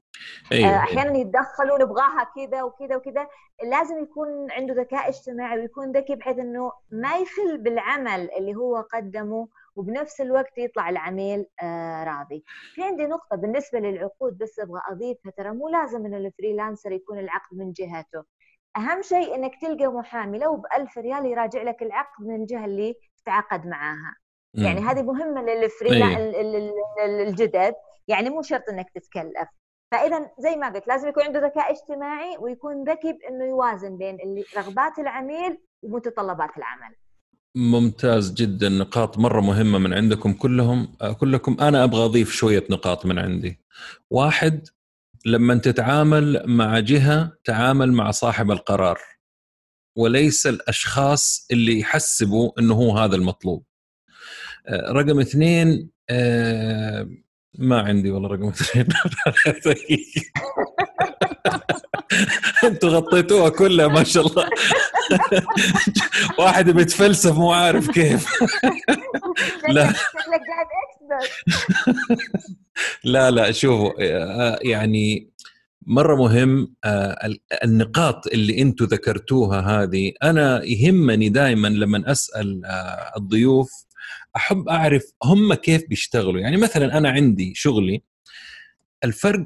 أيوة،, أيوة. أحيانا يتدخلوا نبغاها كذا وكذا وكذا لازم يكون عنده ذكاء اجتماعي ويكون ذكي بحيث إنه ما يخل بالعمل اللي هو قدمه وبنفس الوقت يطلع العميل آه راضي. في عندي نقطة بالنسبة للعقود بس أبغى أضيفها. ترى مو لازم إن الفريلانسر يكون العقد من جهته. أهم شيء إنك تلقى محامي لو بألف ريال يراجع لك العقد من الجهة اللي تعاقد معاها. يعني هذه مهمة للفريلانس الجدد يعني مو شرط إنك تتكلف. فإذا زي ما قلت لازم يكون عنده ذكاء اجتماعي ويكون ذكي بانه يوازن بين رغبات العميل ومتطلبات العمل. ممتاز جدا. نقاط مرة مهمة من عندكم كلهم. كلكم أنا أبغى أضيف شوية نقاط من عندي. واحد لما تتعامل مع جهة تعامل مع صاحب القرار. وليس الأشخاص اللي يحسبوا إنه هو هذا المطلوب. رقم اثنين ما عندي والله رقم اثنين. أنتوا غطيتوها كلها ما شاء الله. واحد بيتفلسف مو عارف كيف. لا. لا لا شوفوا آه، يعني مرة مهم آه، النقاط اللي أنتم ذكرتوها هذه. أنا يهمني دائما لما أسأل آه، الضيوف أحب أعرف هم كيف بيشتغلوا. يعني مثلا أنا عندي شغلي الفرق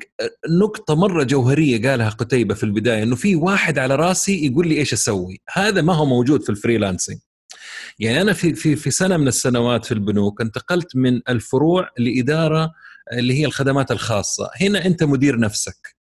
نقطة مرة جوهرية قالها قتيبة في البداية إنه في واحد على راسي يقول لي إيش أسوي، هذا ما هو موجود في الفريلانسنج. يعني أنا في في في سنة من السنوات في البنوك انتقلت من الفروع لإدارة اللي هي الخدمات الخاصة. هنا أنت مدير نفسك.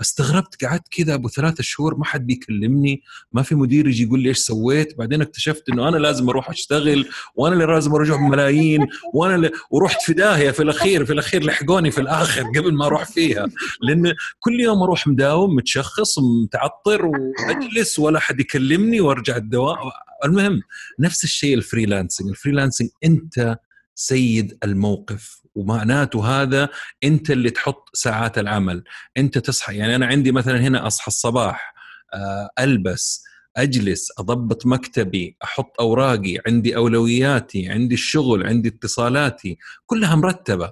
استغربت قعدت كذا أبو ثلاثة شهور ما حد بيكلمني ما في مدير يجي يقول لي إيش سويت؟ بعدين اكتشفت إنه أنا لازم أروح أشتغل وأنا اللي لازم ارجع بملايين وأنا اللي ورحت في داهيه في الأخير في الأخير لحقوني في الآخر قبل ما أروح فيها. لأن كل يوم أروح مداوم متشخص متعطر وأجلس ولا حد يكلمني وأرجع الدوام المهم نفس الشيء ال freelancing. ال freelancing أنت سيد الموقف. ومعناته هذا أنت اللي تحط ساعات العمل. أنت تصحى يعني أنا عندي مثلا هنا أصحى الصباح آه، ألبس أجلس أضبط مكتبي أحط أوراقي عندي أولوياتي عندي الشغل عندي اتصالاتي كلها مرتبة.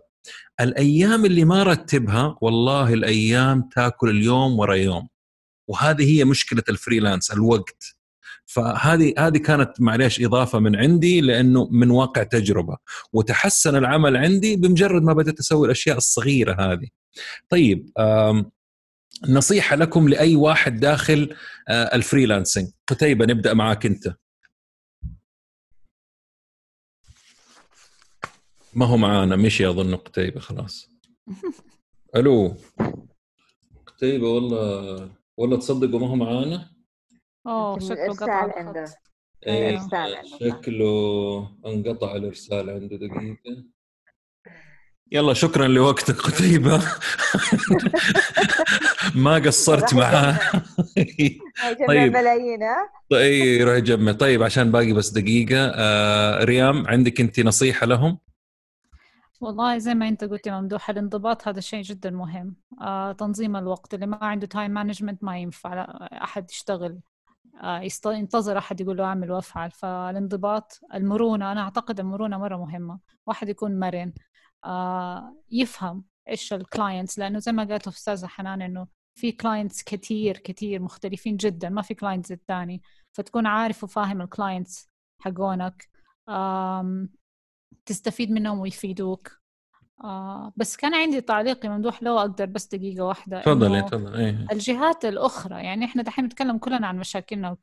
الأيام اللي ما رتبها والله الأيام تاكل اليوم ورا يوم. وهذه هي مشكلة الفريلانس الوقت. فهذه هذه كانت معليش إضافة من عندي لأنه من واقع تجربة وتحسن العمل عندي بمجرد ما بدأت أسوي الأشياء الصغيرة هذه. طيب نصيحة لكم لأي واحد داخل آه، الفريلانسنج قتيبة نبدأ معك أنت. ما هو معانا مشي اظن قتيبة خلاص. ألو قتيبة والله والله تصدقوا ما هو معانا؟ أوه شكله قطع عنده. إيه شكله انقطع الإرسال عنده دقيقة. يلا شكرا لوقتك قتيبة. ما قصرت معاه. طيب. ملايين ها؟ طيب روح جمع طيب عشان باقي بس دقيقة. آه ريام عندك أنت نصيحة لهم؟ والله زي ما أنت قلت يا ممدوح الانضباط هذا شيء جدا مهم. آه تنظيم الوقت. اللي ما عنده time management ما ينفع أحد يشتغل. ينتظر أحد يقول له أعمل وأفعل. فالانضباط المرونة أنا أعتقد المرونة مرة مهمة. واحد يكون مرن. آه، يفهم إيش ال clients لأنه زي ما قالت الأستاذة حنان إنه في clients كثير كثير مختلفين جدا ما في clients الثاني. فتكون عارف وفاهم ال clients حقونك. تستفيد منهم ويفيدوك. آه بس كان عندي تعليق ممدوح لو أقدر بس دقيقة واحدة تفضلي تفضلي إيه. الجهات الأخرى يعني إحنا دحين نتكلم كلنا عن مشاكلنا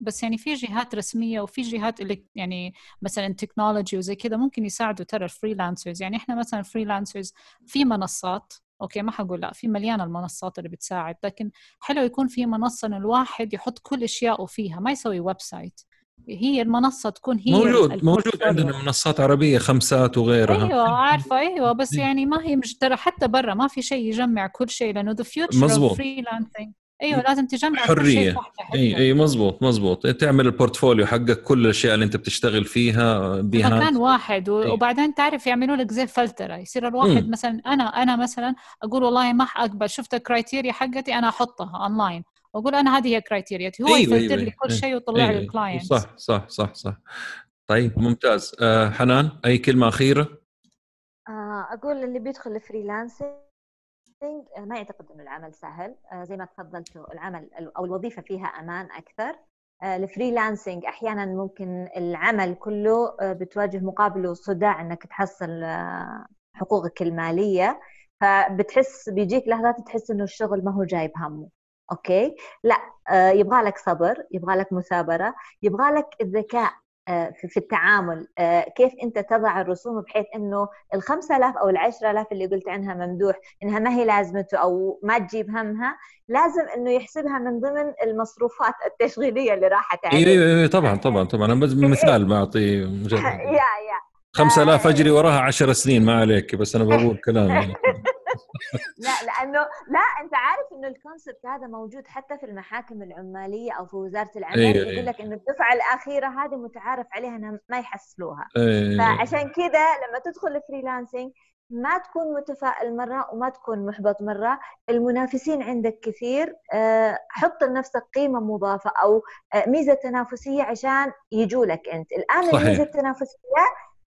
بس يعني في جهات رسمية وفي جهات اللي يعني مثلا technology وزي كذا ممكن يساعدوا ترى ال freelancers يعني إحنا مثلا freelancers في منصات okay ما حقول لا في مليانه المنصات اللي بتساعد لكن حلو يكون في منصة الواحد يحط كل أشياءه فيها ما يسوي website هي المنصة تكون هي موجود موجود عندنا منصات عربية خمسات وغيرها. أيوه عارفة أيوه بس. يعني ما هي مش ترى حتى برا ما في شيء يجمع كل شيء لأنه ذا future freelancing أيوه لازم تجمع حرية. أي أي مزبوط مزبوط تعمل ال portfolio حقك كل الأشياء اللي أنت بتشتغل فيها بها مكان واحد وبعدين تعرف يعملوا لك زي فلتره يصير الواحد م. مثلا أنا أنا مثلا أقول والله ما اقبل شفت ال criteria حقتي؟ أنا أحطها اونلاين وأقول أنا هذه هي criteria تي هو أيوة يفلتر أيوة لي كل أيوة. شيء ويطلع أيوة لي ال client صح صح صح صح. طيب ممتاز. آه حنان أي كلمة أخيرة؟ آه أقول اللي بيدخل ال freelancing آه، ما يعتقد إنه العمل سهل. آه زي ما تفضلتوا العمل أو الوظيفة فيها أمان أكثر. آه ال freelancing أحيانا ممكن العمل كله آه بتواجه مقابله صداع إنك تحصل حقوقك المالية. فبتحس بيجيك لحظات تحس إنه الشغل ما هو جايب همه. أوكي؟ لا آه يبغى لك صبر يبغى لك مثابره يبغى لك الذكاء آه في التعامل. آه كيف أنت تضع الرسوم بحيث إنه ال 5000 أو ال 10000 اللي قلت عنها ممدوح إنها ما هي لازمته أو ما تجيب همها لازم إنه يحسبها من ضمن المصروفات التشغيلية اللي راحت عليه أيوه أيوه طبعا طبعا طبعا. أنا مثال بعطي مجرد. يا يا. 5000 أجري وراها 10 سنين ما عليك بس أنا بقول كلام يعني. لا لأنه لا أنت عارف إنه ال concept هذا موجود حتى في المحاكم العمالية أو في وزارة العمل أيه يقول إيه. لك إنه الدفعة الأخيرة هذه متعارف عليها إنها ما يحصلوها. أيه. فعشان كذا لما تدخل ال freelancing ما تكون متفائل مرة وما تكون محبط مرة. المنافسين عندك كثير. آه، حط لنفسك قيمة مضافة أو آه، ميزة تنافسية عشان يجوا لك أنت. الآن صحيح. الميزة التنافسية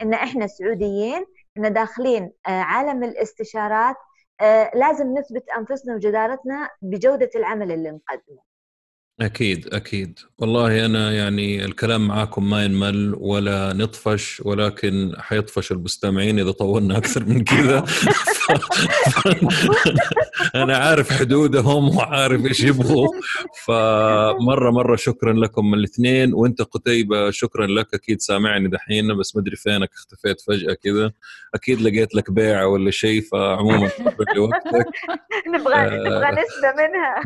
إن إحنا سعوديين إن داخلين آه، عالم الاستشارات لازم نثبت أنفسنا وجدارتنا بجودة العمل اللي نقدمه. أكيد أكيد. والله أنا يعني الكلام معاكم ما ينمل ولا نطفش ولكن حيطفش المستمعين إذا طولنا أكثر من كذا. أنا عارف حدودهم وعارف إيش يبغوا. فمرة مرة شكرا لكم الإثنين. وأنت قتيبة شكرا لك. أكيد سامعني دحين بس ما أدري فينك. اختفيت فجأة كذا. أكيد لقيت لك بيعة ولا شيء فعموما شكرا لوقتك نبغى آه، نبغى نسبة منها.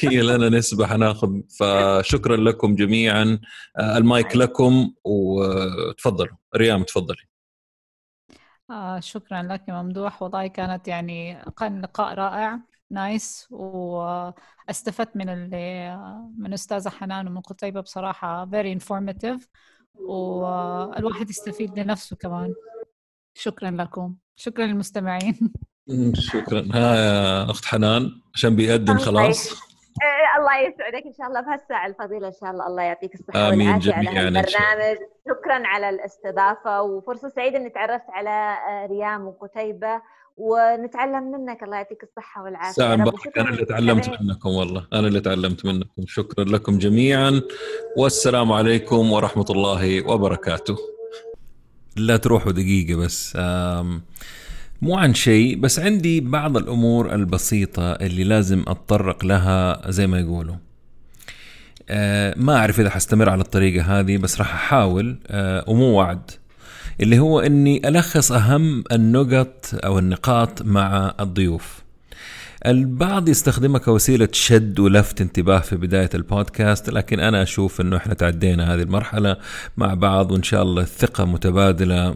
هي لنا نسبة حناخذ. فشكرا لكم جميعا. آه، المايك لكم وتفضلوا. ريام تفضلي. آه شكرا لك يا ممدوح. والله كانت يعني كان لقاء رائع نايس واستفدت من اللي من أستاذة حنان ومن قتيبه بصراحة very informative والواحد يستفيد لنفسه كمان. شكرا لكم. شكرا للمستمعين. شكرا. ها يا أخت حنان عشان بيأذن خلاص. الله يسعدك إن شاء الله بهالساعه الفضيلة إن شاء الله الله يعطيك الصحة آمين والعافية على هالبرنامج. شكرا على الاستضافة وفرصة سعيدة إني تعرفت على آه، ريام وقتيبة ونتعلم منك. الله يعطيك الصحة والعافية. ساعة أنا اللي تعلمت منكم والله. أنا اللي تعلمت منكم. شكرا لكم جميعا. والسلام عليكم ورحمة الله وبركاته. لا تروحوا دقيقة بس مو عن شيء بس عندي بعض الأمور البسيطة اللي لازم أتطرق لها زي ما يقولوا. أه ما أعرف إذا حستمر على الطريقة هذه بس راح أحاول. أه ومو وعد. اللي هو إني ألخص أهم النقط أو النقاط مع الضيوف. البعض يستخدمها كوسيلة شد ولفت انتباه في بداية البودكاست لكن أنا أشوف أنه إحنا تعدينا هذه المرحلة مع بعض وإن شاء الله الثقة متبادلة.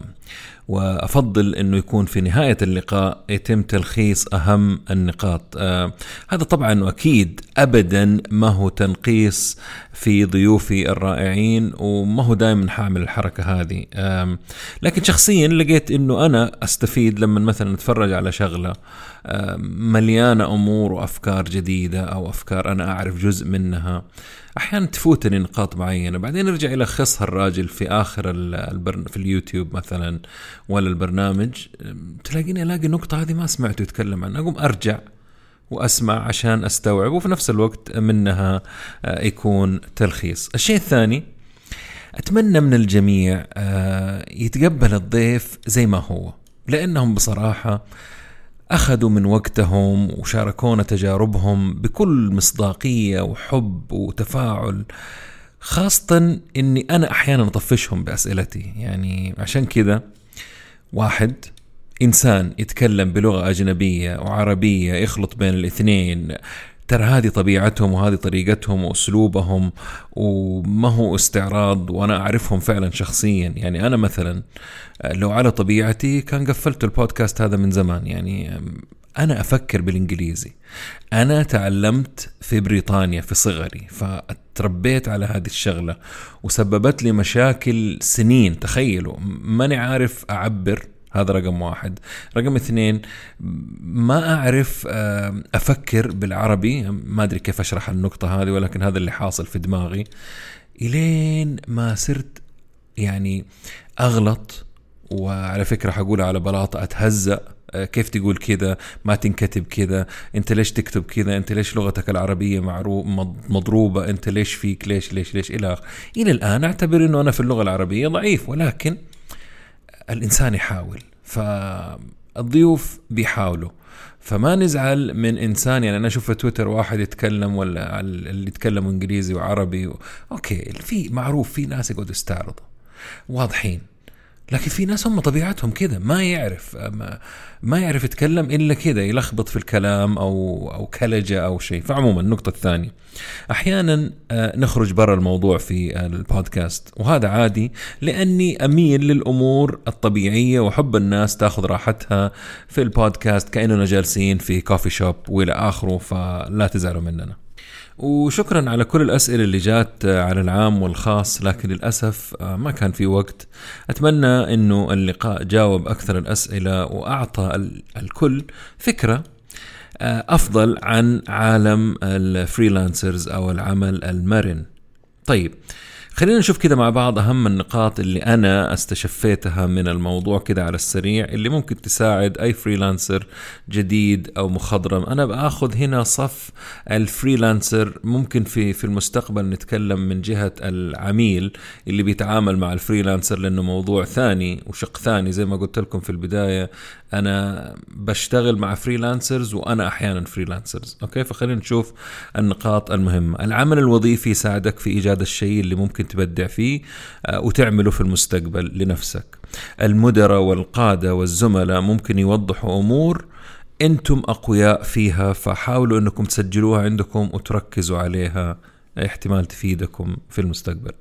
وأفضل إنه يكون في نهاية اللقاء يتم تلخيص أهم النقاط. آه هذا طبعا وأكيد ابدا ما هو تنقيص في ضيوفي الرائعين وما هو دائما حاعمل الحركة هذه. آه لكن شخصيا لقيت إنه أنا أستفيد لما مثلا أتفرج على شغلة آه مليانة أمور وأفكار جديدة أو أفكار أنا أعرف جزء منها. أحيانا تفوتني نقاط معينة. بعدين أرجع يلخصها الراجل في آخر البرن في اليوتيوب مثلا ولا البرنامج. تلاقيني ألاقي النقطه هذه ما سمعته يتكلم عنها. أقوم أرجع وأسمع عشان أستوعب وفي نفس الوقت منها آه، يكون تلخيص. الشيء الثاني أتمنى من الجميع آه، يتقبل الضيف زي ما هو لأنهم بصراحة أخذوا من وقتهم وشاركونا تجاربهم بكل مصداقية وحب وتفاعل خاصة إني أنا أحيانا أطفشهم بأسئلتي. يعني عشان كذا واحد إنسان يتكلم بلغة أجنبية وعربية يخلط بين الاثنين ترى هذه طبيعتهم وهذه طريقتهم وأسلوبهم وما هو استعراض وأنا أعرفهم فعلا شخصيا. يعني أنا مثلا لو على طبيعتي كان قفلت البودكاست هذا من زمان. يعني أنا أفكر بالإنجليزي. أنا تعلمت في بريطانيا في صغري فتربيت على هذه الشغلة وسببت لي مشاكل سنين. تخيلوا ماني عارف أعبر هذا رقم واحد. رقم اثنين ما أعرف أفكر بالعربي ما أدري كيف أشرح النقطة هذه ولكن هذا اللي حاصل في دماغي. إلين ما صرت يعني أغلط وعلى فكرة حقولها على بلاطة أتهزأ. كيف تقول كذا؟ ما تنكتب كذا. أنت ليش تكتب كذا؟ أنت ليش لغتك العربية مضروبة؟ أنت ليش فيك؟ ليش ليش ليش؟ إلى إلى الآن أعتبر إنه أنا في اللغة العربية ضعيف ولكن الإنسان يحاول فالضيوف بيحاولوا. فما نزعل من إنسان يعني أنا أشوف في تويتر واحد يتكلم ولا اللي يتكلموا إنجليزي وعربي و... أوكي في معروف في ناس يقعدوا يستعرضوا. واضحين. لكن في ناس هم طبيعتهم كذا ما يعرف ما, يعرف يتكلم إلا كذا يلخبط في الكلام أو أو كلجة أو شيء. فعموما النقطة الثانية. أحيانا آه، نخرج برا الموضوع في البودكاست. وهذا عادي لأني أميل للأمور الطبيعية وحب الناس تأخذ راحتها في البودكاست كأننا جالسين في كوفي شوب وإلى آخره فلا تزعلوا مننا. وشكرا على كل الأسئلة اللي جات على العام والخاص لكن للأسف آه، ما كان في وقت. أتمنى أنه اللقاء جاوب أكثر الأسئلة وأعطى الكل فكرة آه، أفضل عن عالم ال freelancers أو العمل المرن. طيب خلينا نشوف كده مع بعض أهم النقاط اللي أنا استشفيتها من الموضوع كده على السريع اللي ممكن تساعد أي freelancer جديد أو مخضرم. أنا بأخذ هنا صف ال freelancer ممكن في في المستقبل نتكلم من جهة العميل اللي بيتعامل مع ال freelancer لأنه موضوع ثاني وشق ثاني زي ما قلت لكم في البداية. أنا بشتغل مع freelancers وأنا أحيانا freelancers okay؟ فخلينا نشوف النقاط المهمة. العمل الوظيفي يساعدك في إيجاد الشيء اللي ممكن تبدع فيه آه، وتعمله في المستقبل لنفسك. المدراء والقادة والزملاء ممكن يوضحوا أمور أنتم أقوياء فيها فحاولوا أنكم تسجلوها عندكم وتركزوا عليها. احتمال تفيدكم في المستقبل.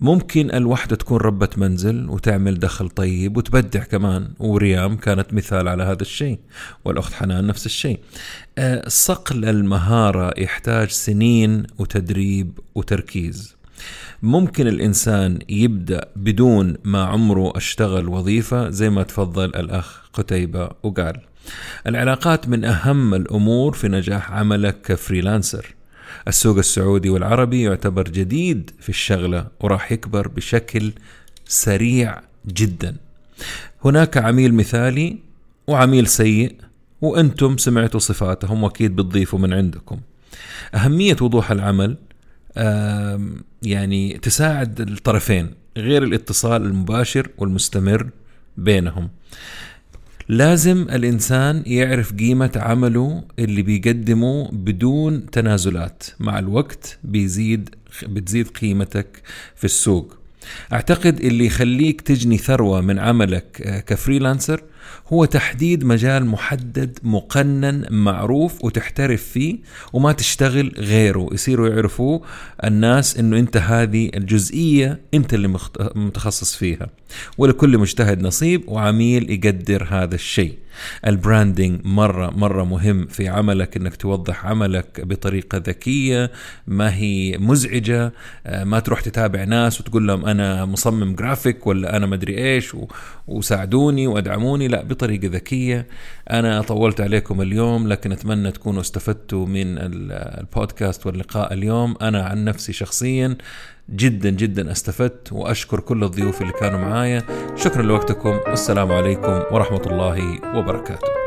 ممكن الوحدة تكون ربة منزل وتعمل دخل طيب وتبدع كمان وريام كانت مثال على هذا الشيء والأخت حنان نفس الشيء. آه، صقل المهارة يحتاج سنين وتدريب وتركيز. ممكن الإنسان يبدأ بدون ما عمره اشتغل وظيفة زي ما تفضل الأخ قتيبة وقال. العلاقات من أهم الأمور في نجاح عملك كفريلانسر. السوق السعودي والعربي يعتبر جديد في الشغلة وراح يكبر بشكل سريع جدا. هناك عميل مثالي وعميل سيء وأنتم سمعتوا صفاتهم وأكيد بتضيفوا من عندكم. أهمية وضوح العمل يعني تساعد الطرفين غير الاتصال المباشر والمستمر بينهم. لازم الإنسان يعرف قيمة عمله اللي بيقدمه بدون تنازلات. مع الوقت بيزيد بتزيد قيمتك في السوق. أعتقد اللي يخليك تجني ثروة من عملك آه، ك freelancer هو تحديد مجال محدد مقنن معروف وتحترف فيه وما تشتغل غيره. يصيروا يعرفوا الناس إنه أنت هذه الجزئية أنت اللي متخصص فيها. ولكل مجتهد نصيب وعميل يقدر هذا الشيء. ال branding مرة مرة مهم في عملك إنك توضح عملك بطريقة ذكية ما هي مزعجة آه، ما تروح تتابع ناس وتقول لهم أنا مصمم جرافيك ولا أنا مدري إيش وساعدوني وأدعموني. لا بطريقة ذكية. أنا طولت عليكم اليوم لكن أتمنى تكونوا استفدتوا من البودكاست واللقاء اليوم. أنا عن نفسي شخصيا جدا جدا استفدت وأشكر كل الضيوف اللي كانوا معايا. شكرا لوقتكم. والسلام عليكم ورحمة الله وبركاته.